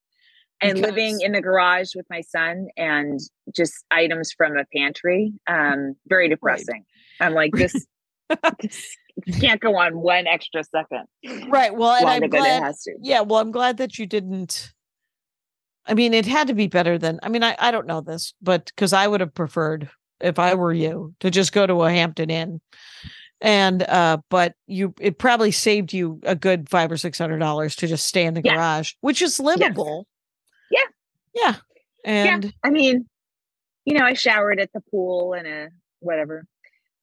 And living in the garage with my son and just items from a pantry, um, very depressing. I'm like this. this can't go on one extra second
Right. Well, and I'm glad. Yeah. Well, I'm glad that you didn't. I mean, it had to be better than. I mean, I I don't know this, but because I would have preferred if I were you to just go to a Hampton Inn, and uh, but you it probably saved you a good five or six hundred dollars to just stay in the
Yeah.
garage, which is livable.
Yeah.
Yeah. And
I mean, you know, I showered at the pool and a whatever.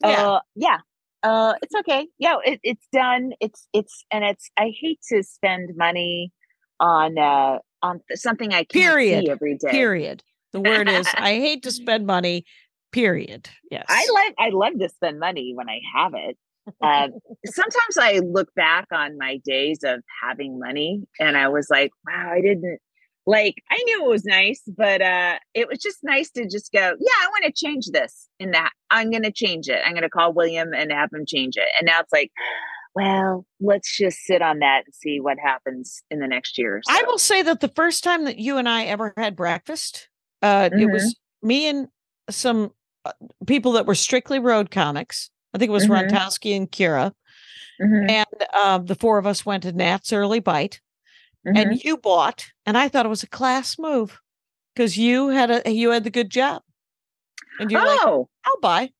Yeah.
Uh, yeah. Uh, it's okay. Yeah, it, it's done. It's it's and it's. I hate to spend money on uh on something I can't
Period.
see every day.
period. The word is I hate to spend money. Period. Yes.
I like I love to spend money when I have it. Uh, sometimes I look back on my days of having money and I was like, wow, I didn't like I knew it was nice, but uh it was just nice to just go, yeah, I want to change this in that. I'm gonna change it. I'm gonna call William and have him change it. And now it's like, well, let's just sit on that and see what happens in the next year. or
I will say that the first time that you and I ever had breakfast, uh, it
Mhm.
was me and some people that were strictly road comics. I think it was
Mhm.
Rontowski and Kira,
Mhm,
and uh, the four of us went to Nat's Early Bite,
mhm.
and you bought, and I thought it was a class move because you had a you had the good job. And you're like,
oh,
I'll buy.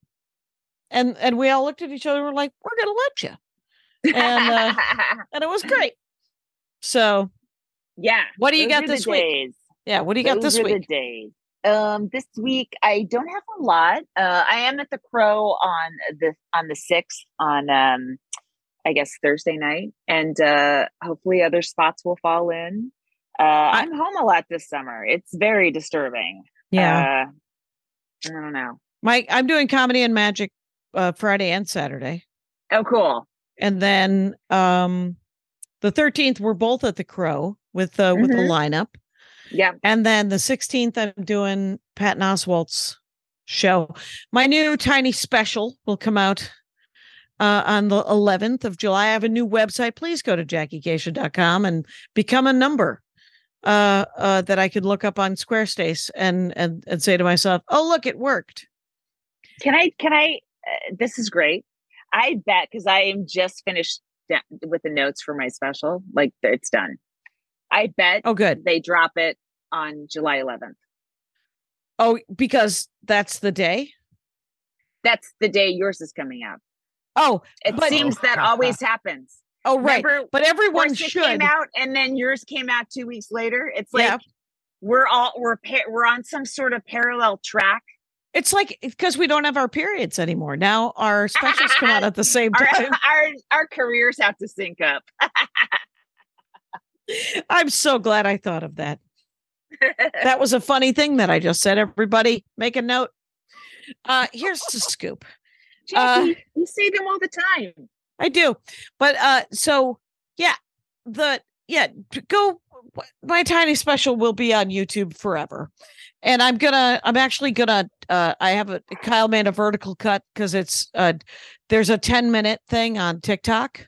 And and we all looked at each other and were like, we're gonna let you. And uh, and it was great. So
yeah.
what do you
those
got this week?
days.
Yeah, what do you got this week?
Days. Um, this week I don't have a lot. Uh, I am at the Crow on the on the sixth on um, I guess Thursday night, and uh, hopefully other spots will fall in. Uh, I'm home a lot this summer. It's very disturbing.
Yeah.
Uh, I don't know.
Mike, I'm doing comedy and magic uh Friday and Saturday.
Oh, cool.
And then um the 13th we're both at the Crow with uh with the
Mhm.
lineup.
Yeah.
And then the 16th I'm doing Pat Oswalt's show. My new tiny special will come out uh, on the 11th of July. I have a new website. Please go to jackiekashian.com and become a number uh, uh, that I could look up on Squarespace and, and and say to myself, "Oh, look, it worked."
Can I? Can I? Uh, this is great. I bet because I am just finished with the notes for my special. Like it's done. I bet
Oh, good.
they drop it on July 11th.
Oh, because that's the day.
That's the day yours is coming out.
Oh,
It
But-
seems that always happens.
oh, right.
Remember,
But everyone should.
came out and then yours came out two weeks later. It's like
Yeah.
we're all we're pa- we're on some sort of parallel track.
It's like because we don't have our periods anymore. Now our specials come out at the same
Our,
time.
our our careers have to sync up.
I'm so glad I thought of that. That was a funny thing that I just said. Everybody, make a note. Uh, here's the scoop.
Jackie, you say them all the time.
I do, but uh, so yeah, the yeah, go. My tiny special will be on YouTube forever, and I'm gonna. I'm actually gonna. Uh, I have a Kyle made a vertical cut because it's uh, there's a 10 minute thing on TikTok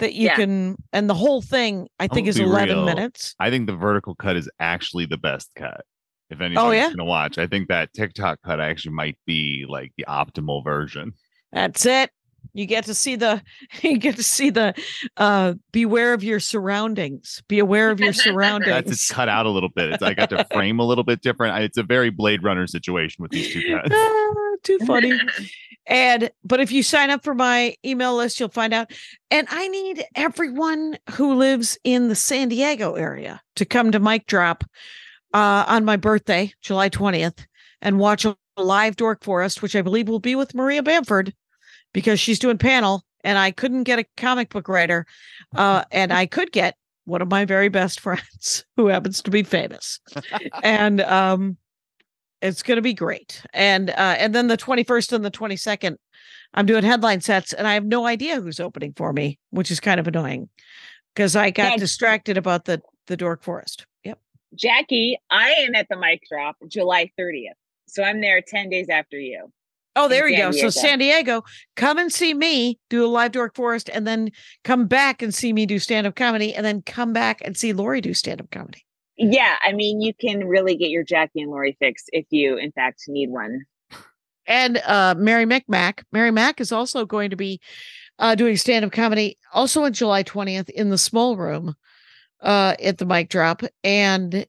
that you
Yeah.
can, and the whole thing I think
gonna
is 11
real.
minutes.
I think the vertical cut is actually the best cut. If anybody's
Oh, yeah?
gonna watch, I think that TikTok cut actually might be like the optimal version.
That's it. You get to see the you get to see the uh beware of your surroundings. Be aware of your surroundings.
That's it's cut out a little bit. It's I got to frame a little bit different. I- It's a very Blade Runner situation with these two cuts.
Too funny. And but if you sign up for my email list, you'll find out. And I need everyone who lives in the San Diego area to come to Mic Drop uh, on my birthday, July 20th, and watch a live Dork Forest, which I believe will be with Maria Bamford because she's doing panel. And I couldn't get a comic book writer. Uh, and I could get one of my very best friends who happens to be famous. and um it's going to be great. And uh and then the 21st and the 22nd I'm doing headline sets and I have no idea who's opening for me, which is kind of annoying because I got
Yeah.
distracted about the the Dork Forest. Yep.
Jackie, I am at the mic drop July 30th. So I'm there 10 days after you.
Oh, there you go.
San
So San Diego, come and see me do a live Dork Forest and then come back and see me do stand-up comedy and then come back and see Laurie do stand-up comedy.
Yeah, I mean, you can really get your Jackie and Laurie fix if you, in fact, need one.
and uh Mary McMack. Mary Mack is also going to be uh doing stand-up comedy also on July 20th in the small room uh at the mic drop. And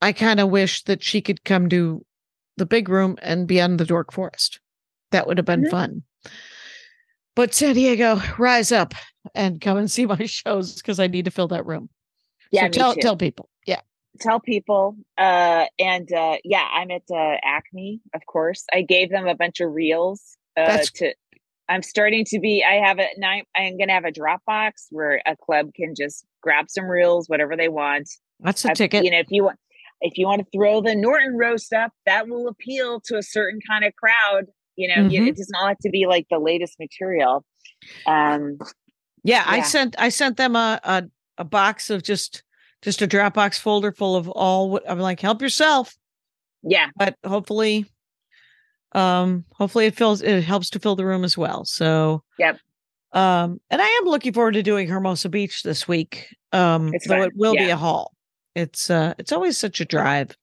I kind of wish that she could come to the big room and be on the Dork Forest. That would have been
Mhm.
fun. But San Diego, rise up and come and see my shows because I need to fill that room.
Yeah,
so tell
too.
tell people. Yeah.
Tell people. Uh, and uh, yeah, I'm at uh, Acme, of course. I gave them a bunch of reels uh, to. I'm starting to be. I have a now. I'm gonna have a Dropbox where a club can just grab some reels, whatever they want.
That's a
I've-
ticket.
You know, if you want, if you want to throw the Norton roast up, that will appeal to a certain kind of crowd. You know,
Mhm.
it does not have to be like the latest material. Um,
Yeah, I sent I sent them a, a a box of just just a Dropbox folder full of all what I'm like, help yourself.
yeah,
But hopefully, um, hopefully it fills it helps to fill the room as well. So
Yep.
Um, and I am looking forward to doing Hermosa Beach this week. Um,
It's
though
fun,
it will be a haul. It's uh it's always such a drive.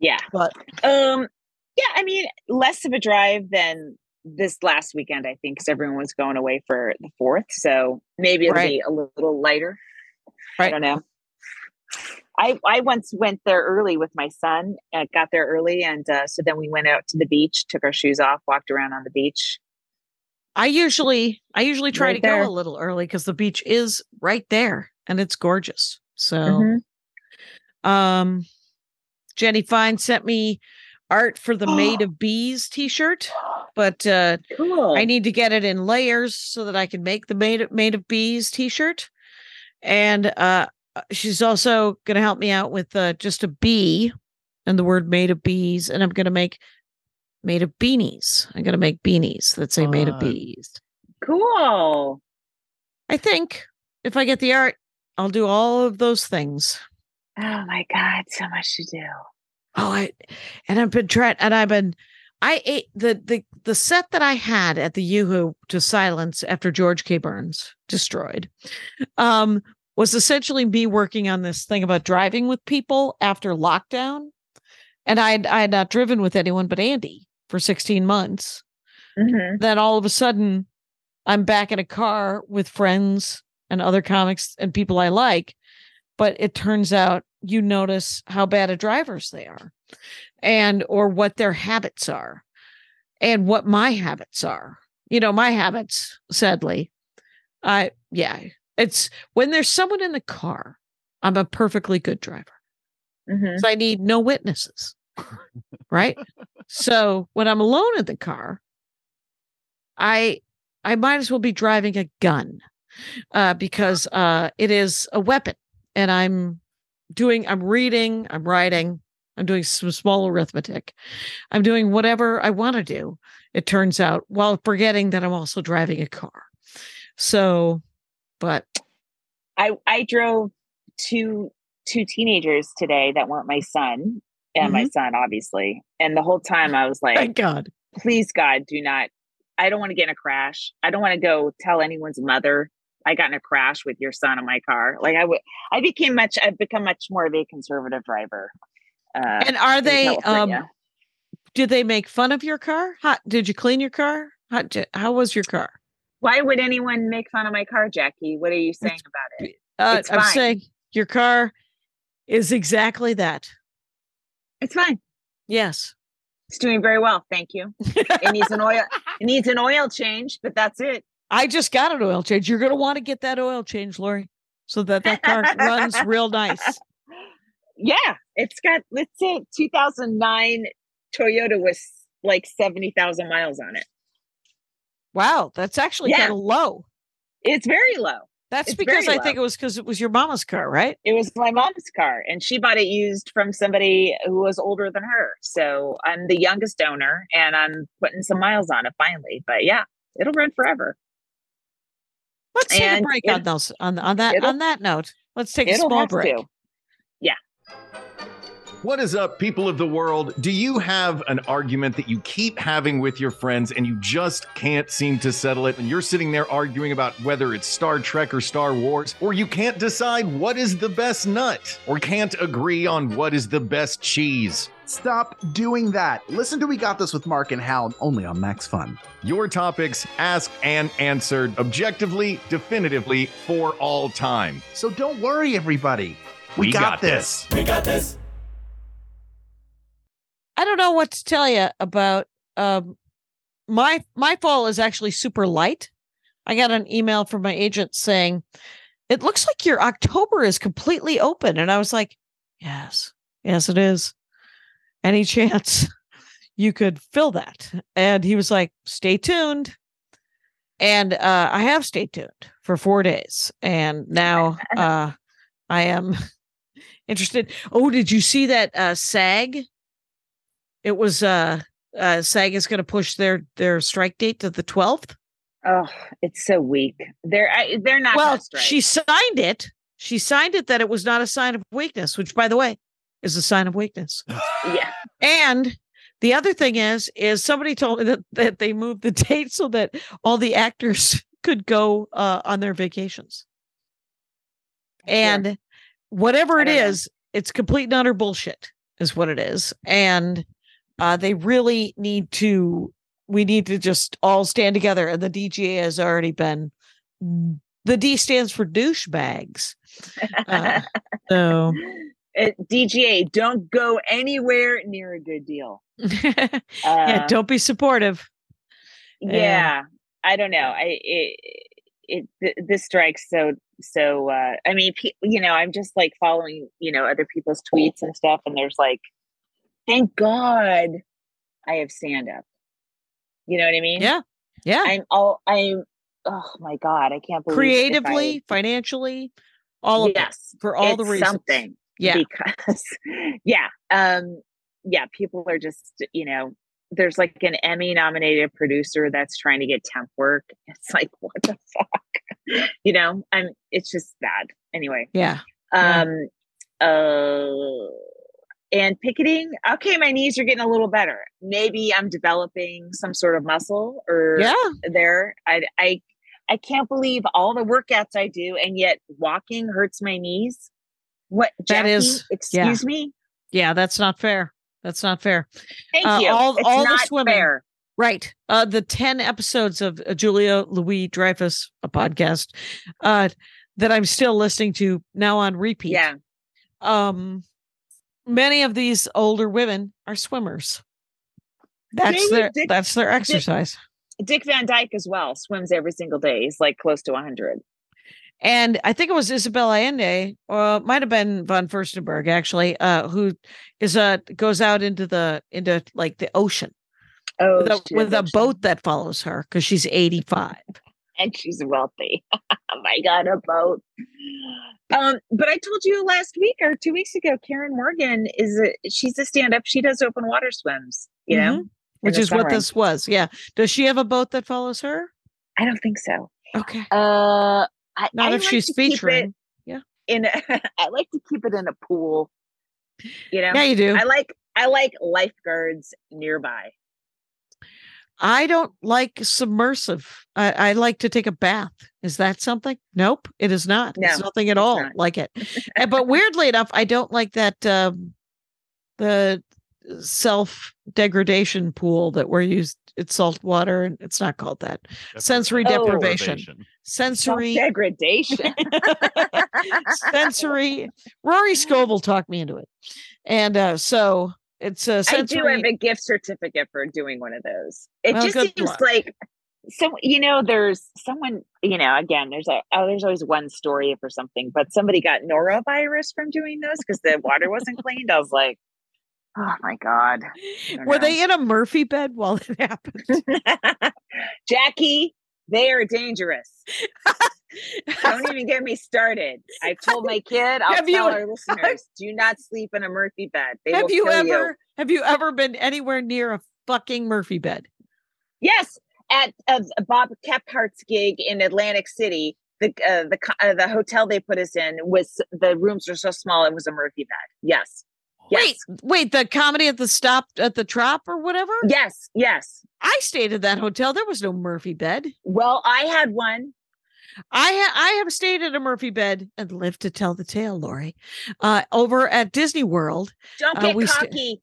yeah.
But
Um, yeah, I mean, less of a drive than this last weekend, I think, because everyone was going away for the fourth. So maybe it'll
Right.
be a little lighter. I don't know. I I once went there early with my son. Uh, got there early, and uh, so then we went out to the beach, took our shoes off, walked around on the beach.
I usually I usually try
Right
to
there.
go a little early because the beach is right there and it's gorgeous. So
Mhm.
um Jenny Fine sent me art for the Made of Bees t-shirt, but uh
Cool.
I need to get it in layers so that I can make the made of, made of bees t-shirt. And uh she's also going to help me out with uh, just a bee and the word made of bees and I'm going to make made of beanies. I'm going to make beanies that say made of bees.
cool.
I think if I get the art, I'll do all of those things.
Oh my god, so much to do.
Oh, I and I've been trying, and I've been. I ate the the the set that I had at the Yoo-Hoo to silence after George K. Burns destroyed, um, was essentially me working on this thing about driving with people after lockdown, and I had I had not driven with anyone but Andy for sixteen months.
Mhm.
Then all of a sudden, I'm back in a car with friends and other comics and people I like. But it turns out you notice how bad of drivers they are and or what their habits are and what my habits are. You know, my habits, sadly. I yeah, it's when there's someone in the car, I'm a perfectly good driver.
Mhm.
So I need no witnesses. right? So when I'm alone in the car, I I might as well be driving a gun uh, because uh, it is a weapon, and I'm doing, I'm reading, I'm writing, I'm doing some small arithmetic, I'm doing whatever I want to do. It turns out, while forgetting that I'm also driving a car. So, but
I I drove two two teenagers today that weren't my son and my son, obviously. And the whole time I was like,
thank God.
please God, do not. I don't want to get in a crash. I don't want to go tell anyone's mother I got in a crash with your son in my car. Like I would, I became much. I've become much more of a conservative driver. Uh,
And are they? Um, did they make fun of your car? How, did you clean your car? How, how was your car?
Why would anyone make fun of my car, Jackie? What are you saying about it?
Uh,
It's
I'm
fine.
saying your car is exactly that.
It's fine.
Yes.
It's doing very well. Thank you. It needs an oil. It needs an oil change, but that's it.
I just got an oil change. You're going to want to get that oil change, Laurie, so that that car runs real nice.
Yeah, it's got. Let's say 2009 Toyota with like 70,000 miles on it.
Wow, that's actually
Yeah.
kind of low.
It's very low.
That's
It's
because I think it was because it was your mama's car, right?
It was my mom's car, and she bought it used from somebody who was older than her. So I'm the youngest owner, and I'm putting some miles on it finally. But yeah, it'll run forever.
Let's take a break on those on on that on that note. Let's take a small break.
to.
What is up, people of the world? Do you have an argument that you keep having with your friends and you just can't seem to settle it? And you're sitting there arguing about whether it's Star Trek or Star Wars, or you can't decide what is the best nut, or can't agree on what is the best cheese?
Stop doing that. Listen to We Got This with Mark and Hal only on Max Fun.
Your topics asked and answered objectively, definitively, for all time.
So don't worry, everybody. We,
We
got,
got
this.
We got this.
I don't know what to tell you about um my my fall is actually super light. I got an email from my agent saying it looks like your October is completely open and I was like, "Yes. Yes it is. Any chance you could fill that?" And he was like, "Stay tuned." And uh I have stayed tuned for 4 days and now uh I am interested. Oh, did you see that uh SAG it was uh uh SAG is going to push their their strike date to the 12th.
Oh, it's so weak. They're I, they're not.
well, she signed it. She signed it that it was not a sign of weakness, which by the way is a sign of weakness.
yeah.
and the other thing is is somebody told me that, that they moved the date so that all the actors could go uh on their vacations. And whatever it
is, know.
it's complete and utter bullshit, is what it is. And uh, they really need to, we need to just all stand together. And the DGA has already been, the D stands for douchebags. Uh, so
Uh, DGA, don't go anywhere near a good deal.
yeah,
Uh,
don't be supportive.
yeah i don't know i it, it th- this strikes so so uh i mean pe- you know i'm just like following you know other people's tweets and stuff and there's like thank god i have stand up you know what i mean
Yeah. Yeah.
i'm all i'm oh my god i can't believe
Creatively, financially, all
I,
of it
yes
for all the reasons.
something
Yeah.
because yeah um yeah people are just you know there's like an emmy nominated producer that's trying to get temp work it's like what the fuck you know i'm it's just bad anyway
Yeah. Yeah.
um uh and picketing okay my knees are getting a little better maybe i'm developing some sort of muscle or
Yeah.
there i i i can't believe all the workouts i do and yet walking hurts my knees what
That
Jackie,
is- yeah.
excuse me
Yeah, that's not fair. That's not fair.
thank
Uh,
you
all-
it's
all the swimming.
fair
Right. Uh the 10 episodes of uh, Julia Louis Dreyfus, a podcast, uh that I'm still listening to now on repeat.
yeah
Um many of these older women are swimmers. That's
Maybe
their
Dick-
that's their exercise.
dick van dyke as well swims every single day he's like close to 100
And I think it was Isabel Allende, or it might have been von Furstenberg actually, uh, who is uh goes out into the into like the ocean
oh
with a, with a boat that follows her because she's 85.
And she's wealthy. oh my god, a boat. Um, but I told you last week or two weeks ago, Karen Morgan is a she's a stand-up. She does open water swims, you know,
Which is what this was. Yeah. Does she have a boat that follows her?
I don't think so.
Okay.
Uh I,
Not
I
if
like
she's featuring. Yeah.
In a, I like to keep it in a pool. You know?
Yeah, you do.
I like I like lifeguards nearby.
I don't like submersive. I, I like to take a bath. Is that something? Nope, it is not. it's nothing at
it's
all
not.
like it. But weirdly enough, I don't like that um the self degradation pool that we're used. It's salt water, and it's not called that. Sensory
Oh.
deprivation. Sensory
degradation.
sensory. Rory Scovel talked me into it, and uh, so it's a
I
sensory.
do have a gift certificate for doing one of those. It
Well,
just seems
luck.
like so you know, there's someone, you know, again, there's a oh, there's always one story for something, but somebody got norovirus from doing those because the water wasn't cleaned. I was like, oh my God.
Were
know.
they in a Murphy bed while it happened?
Jackie, they are dangerous. Don't even get me started. I told my kid, I'll
Have you-
our listeners, do not sleep in a Murphy bed. They
have you ever have you ever been anywhere near a fucking Murphy bed?
Yes, at uh, Bob Kephart's gig in Atlantic City, the uh, the uh, the hotel they put us in was the rooms were so small it was a Murphy bed. Yes, yes,
Wait, wait, the comedy at the stop at the Trop or whatever?
yes, yes.
I stayed at that hotel. There was no Murphy bed.
Well, I had one.
I ha- I have stayed at a Murphy bed and lived to tell the tale, Laurie. Uh, over at Disney World.
Don't
Uh,
get
sta-
cocky.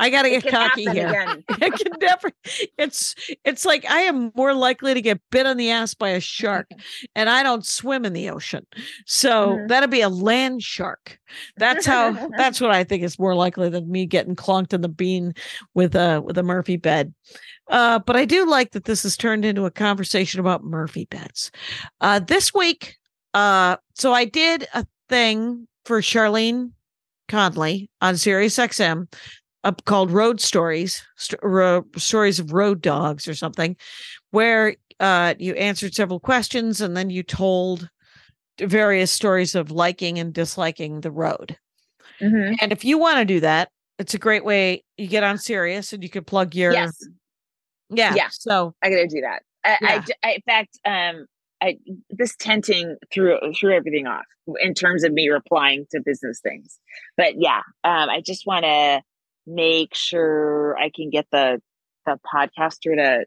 I got to
It
get cocky here.
again.
I can never. It's it's like I am more likely to get bit on the ass by a shark, and I don't swim in the ocean, so
Mhm.
that'd be a land shark. That's how. that's what I think is more likely than me getting clunked in the bean with a with a Murphy bed. Uh, but I do like that this has turned into a conversation about Murphy beds. Uh, this week, uh, so I did a thing for Charlene Conley on Sirius XM uh, called Road Stories, st- ro- stories of road dogs or something, where uh, you answered several questions and then you told various stories of liking and disliking the road.
Mhm.
And if you want to do that, it's a great way. You get on Sirius and you can plug your
Yes,
yeah.
Yeah.
So
I gotta do that. I, I
Yeah.
j- I, in fact, um, I this tenting threw threw everything off in terms of me replying to business things. But yeah, um, I just want to make sure I can get the the podcaster to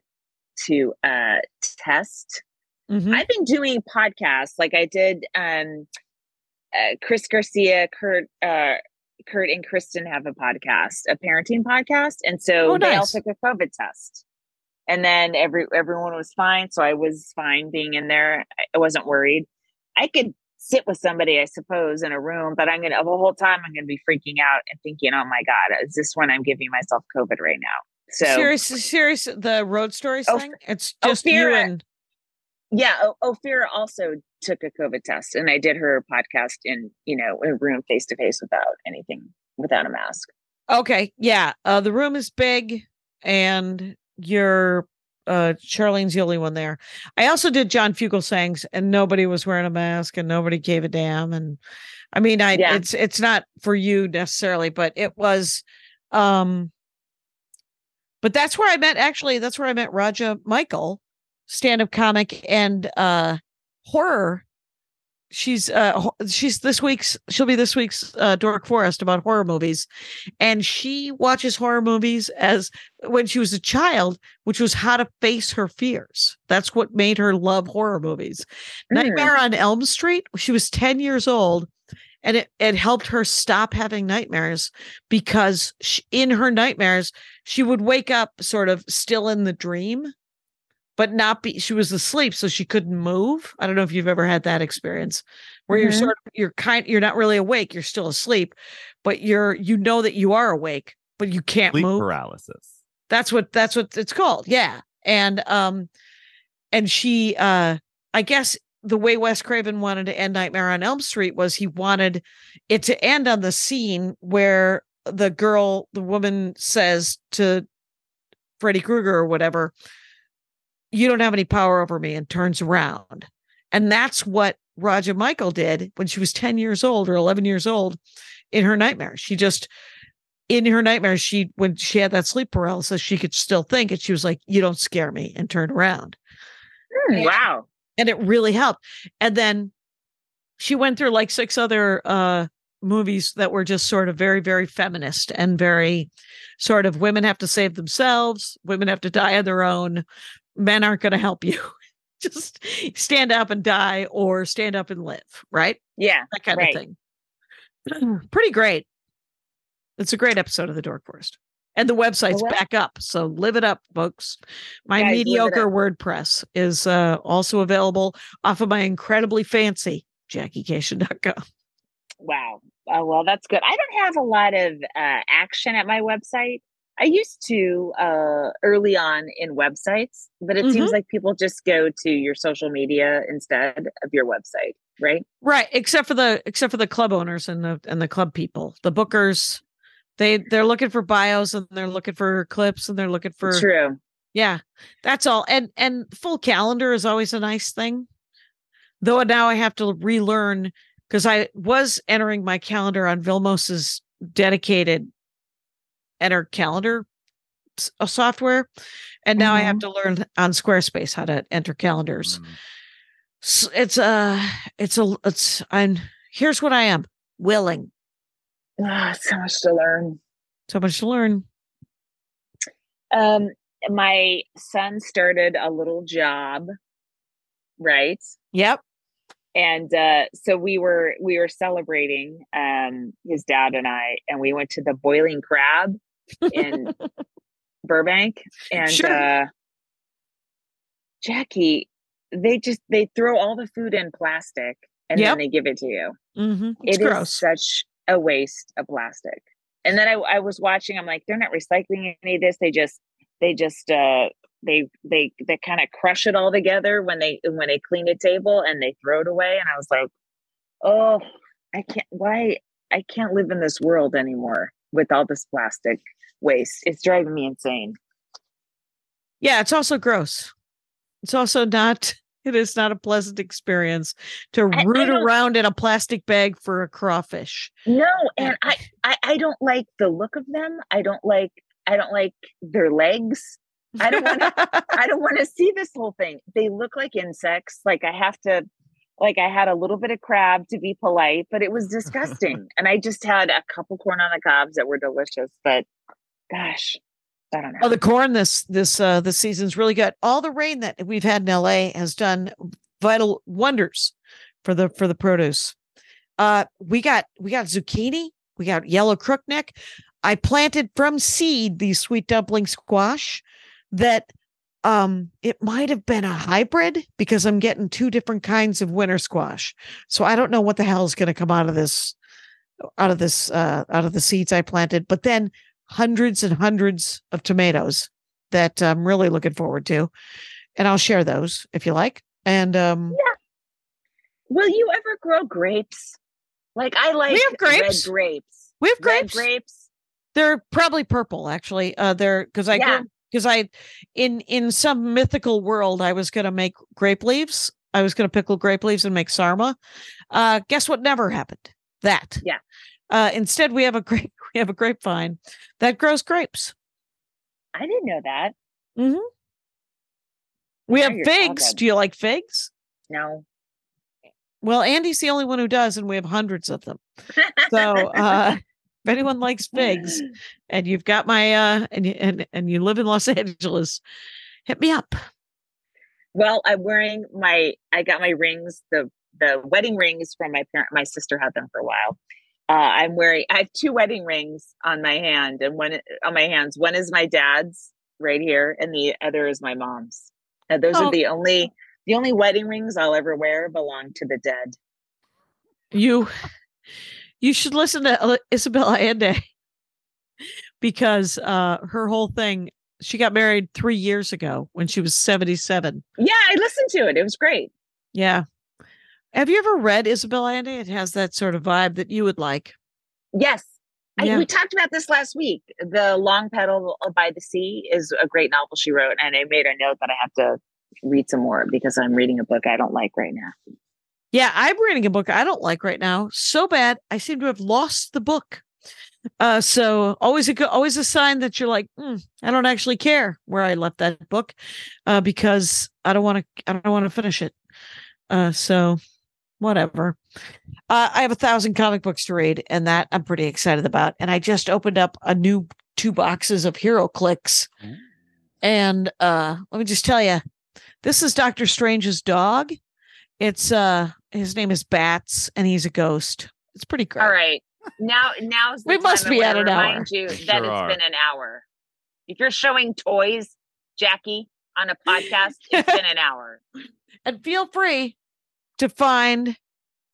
to uh test.
mhm.
I've been doing podcasts like I did. Um, uh, Chris Garcia, Kurt, uh, Kurt, and Kristen have a podcast, a parenting podcast, and so
Oh,
they all took a COVID test, and then every everyone was fine. So I was fine being in there. I wasn't worried. I could sit with somebody, I suppose, in a room. But I'm gonna the whole time I'm gonna be freaking out and thinking, oh my god, is this when I'm giving myself COVID right now? So
Sirius, Sirius. The road stories
Oh,
thing. It's just you and
yeah, o- Ophira also took a COVID test, and I did her podcast in you know a room face to face without anything, without a mask.
Okay, yeah. Uh, the room is big, and you're uh Charlene's the only one there. I also did John Fugelsang's, and nobody was wearing a mask, and nobody gave a damn. And I mean, I
Yeah.
it's it's not for you necessarily, but it was. um But that's where I met. Actually, that's where I met Raja Michael, stand-up comic and uh horror she's uh she's this week's she'll be this week's uh dork forest about horror movies. And she watches horror movies as when she was a child which was how to face her fears. That's what made her love horror movies.
Mm.
nightmare on elm street she was 10 years old and it, it helped her stop having nightmares because she, in her nightmares she would wake up sort of still in the dream but not be she was asleep so she couldn't move i don't know if you've ever had that experience where you're
Mhm.
sort of you're kind you're not really awake you're still asleep but you're you know that you are awake but you can't
Sleep
move
paralysis.
that's what that's what it's called yeah and um and she uh i guess the way wes craven wanted to end nightmare on elm street was he wanted it to end on the scene where the girl the woman says to freddy krueger or whatever you don't have any power over me and turns around and that's what Raja Michael did when she was 10 years old or 11 years old in her nightmare. She just in her nightmare, she when she had that sleep paralysis, she could still think and she was like, You don't scare me, and turned around.
Hmm, wow.
And it really helped. And then she went through like six other uh movies that were just sort of very, very feminist and very sort of women have to save themselves, women have to die on their own, men aren't gonna help you. just stand up and die or stand up and live, right?
Yeah.
That kind
right.
of thing. Pretty great. It's a great episode of the Dork Forest. And the website's
web-
back up. So live it up, folks. My
Guys,
mediocre. WordPress is uh, also available off of my incredibly fancy JackieKashian.com.
Wow. Uh, well, that's good. I don't have a lot of uh, action at my website. I used to uh, early on in websites, but it seems like people just go to your social media instead of your website, right?
Right, except for the except for the club owners and the and the club people. The bookers, they they're looking for bios and they're looking for clips and they're looking for
True.
Yeah, that's all. And and full calendar is always a nice thing. Though now I have to relearn because I was entering my calendar on Vilmos's dedicated enter calendar s- uh, software, and now I have to learn on Squarespace how to enter calendars.
Mm.
S- It's a it's a it's I'm here's what I am willing.
Ah, so much to learn.
So much to learn.
Um, my son started a little job, right?
Yep.
and uh, so we were we were celebrating um his dad and i and we went to the boiling crab in burbank and
Sure.
uh jackie they just they throw all the food in plastic and
Yep.
then they give it to you
hmm It's
It is
gross.
such a waste of plastic and then I, I was watching i'm like they're not recycling any of this they just they just uh they they they kind of crush it all together when they when they clean a table and they throw it away and i was like oh i can't why i can't live in this world anymore with all this plastic waste it's driving me insane
Yeah, it's also gross. It's also not. It is not a pleasant experience to
I-
root around in a plastic bag for a crawfish.
no and I, I i don't like the look of them i don't like i don't like their legs I don't want to. I don't want to see this whole thing. They look like insects. Like I have to. Like I had a little bit of crab to be polite, but it was disgusting. and I just had a couple corn on the cobs that were delicious. But gosh, I don't know.
Oh, the corn this this uh this season's really good. All the rain that we've had in LA has done vital wonders for the for the produce. Uh we got we got zucchini, we got yellow crookneck. I planted from seed these sweet dumpling squash that um it might have been a hybrid because I'm getting two different kinds of winter squash. So I don't know what the hell is going to come out of this out of this uh out of the seeds I planted, but then hundreds and hundreds of tomatoes that I'm really looking forward to. And I'll share those if you like. And um
Will you ever grow grapes? Like I like we
have grapes.
red grapes.
we have
Red
grapes.
grapes.
They're probably purple actually. Uh they're because I
Yeah.
because I in in some mythical world I was gonna make grape leaves. I was gonna pickle grape leaves and make sarma. Uh guess what never happened? That.
Yeah.
Uh instead we have a grape we have a grapevine that grows grapes.
I didn't know that.
Mm-hmm. We
Now
have figs.
talking.
Do you like figs?
No.
Well, Andy's the only one who does, and we have hundreds of them. So uh if anyone likes figs and you've got my uh and you and, and you live in Los Angeles, hit me up.
Well, I'm wearing my. I got my rings, the the wedding rings from my parent. My sister had them for a while. Uh, I'm wearing. I have two wedding rings on my hand, and one on my hands. One is my dad's right here, and the other is my mom's. And those
Oh.
are the only the only wedding rings I'll ever wear belong to the dead.
You you should listen to Isabel Allende because uh her whole thing she got married 3 years ago when she was 77.
Yeah, I listened to it. It was great.
Yeah. Have you ever read Isabel Allende? It has that sort of vibe that you would like.
Yes. I, we talked about this last week. The Long Petal by the Sea is a great novel she wrote, and I made a note that I have to read some more because I'm reading a book I don't like right now.
Yeah, I'm reading a book I don't like right now so bad I seem to have lost the book. Uh, so always a always a sign that you're like, "Hmm, I don't actually care where I left that book, uh, because I don't want to I don't want to finish it. Uh, so whatever. Uh, I have a thousand comic books to read, and that I'm pretty excited about. And I just opened up a new two boxes of HeroClix, and uh, let me just tell you, this is Doctor Strange's dog. It's uh his name is Bats and he's a ghost. It's pretty great.
All right. Now, now's the
We must
time I
be at
wanna
an hour.
you that
Sure
it's
are.
been an hour. If you're showing toys, Jackie, on a podcast, it's been an hour.
And feel free to find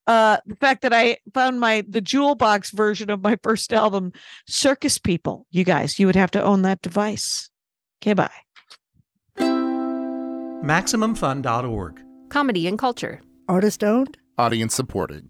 uh the fact that I found my the jewel box version of my first album, Circus People. You guys, you would have to own that device. Okay, bye.
MaximumFun.org.
Comedy and culture.
Artist owned?
Audience supported.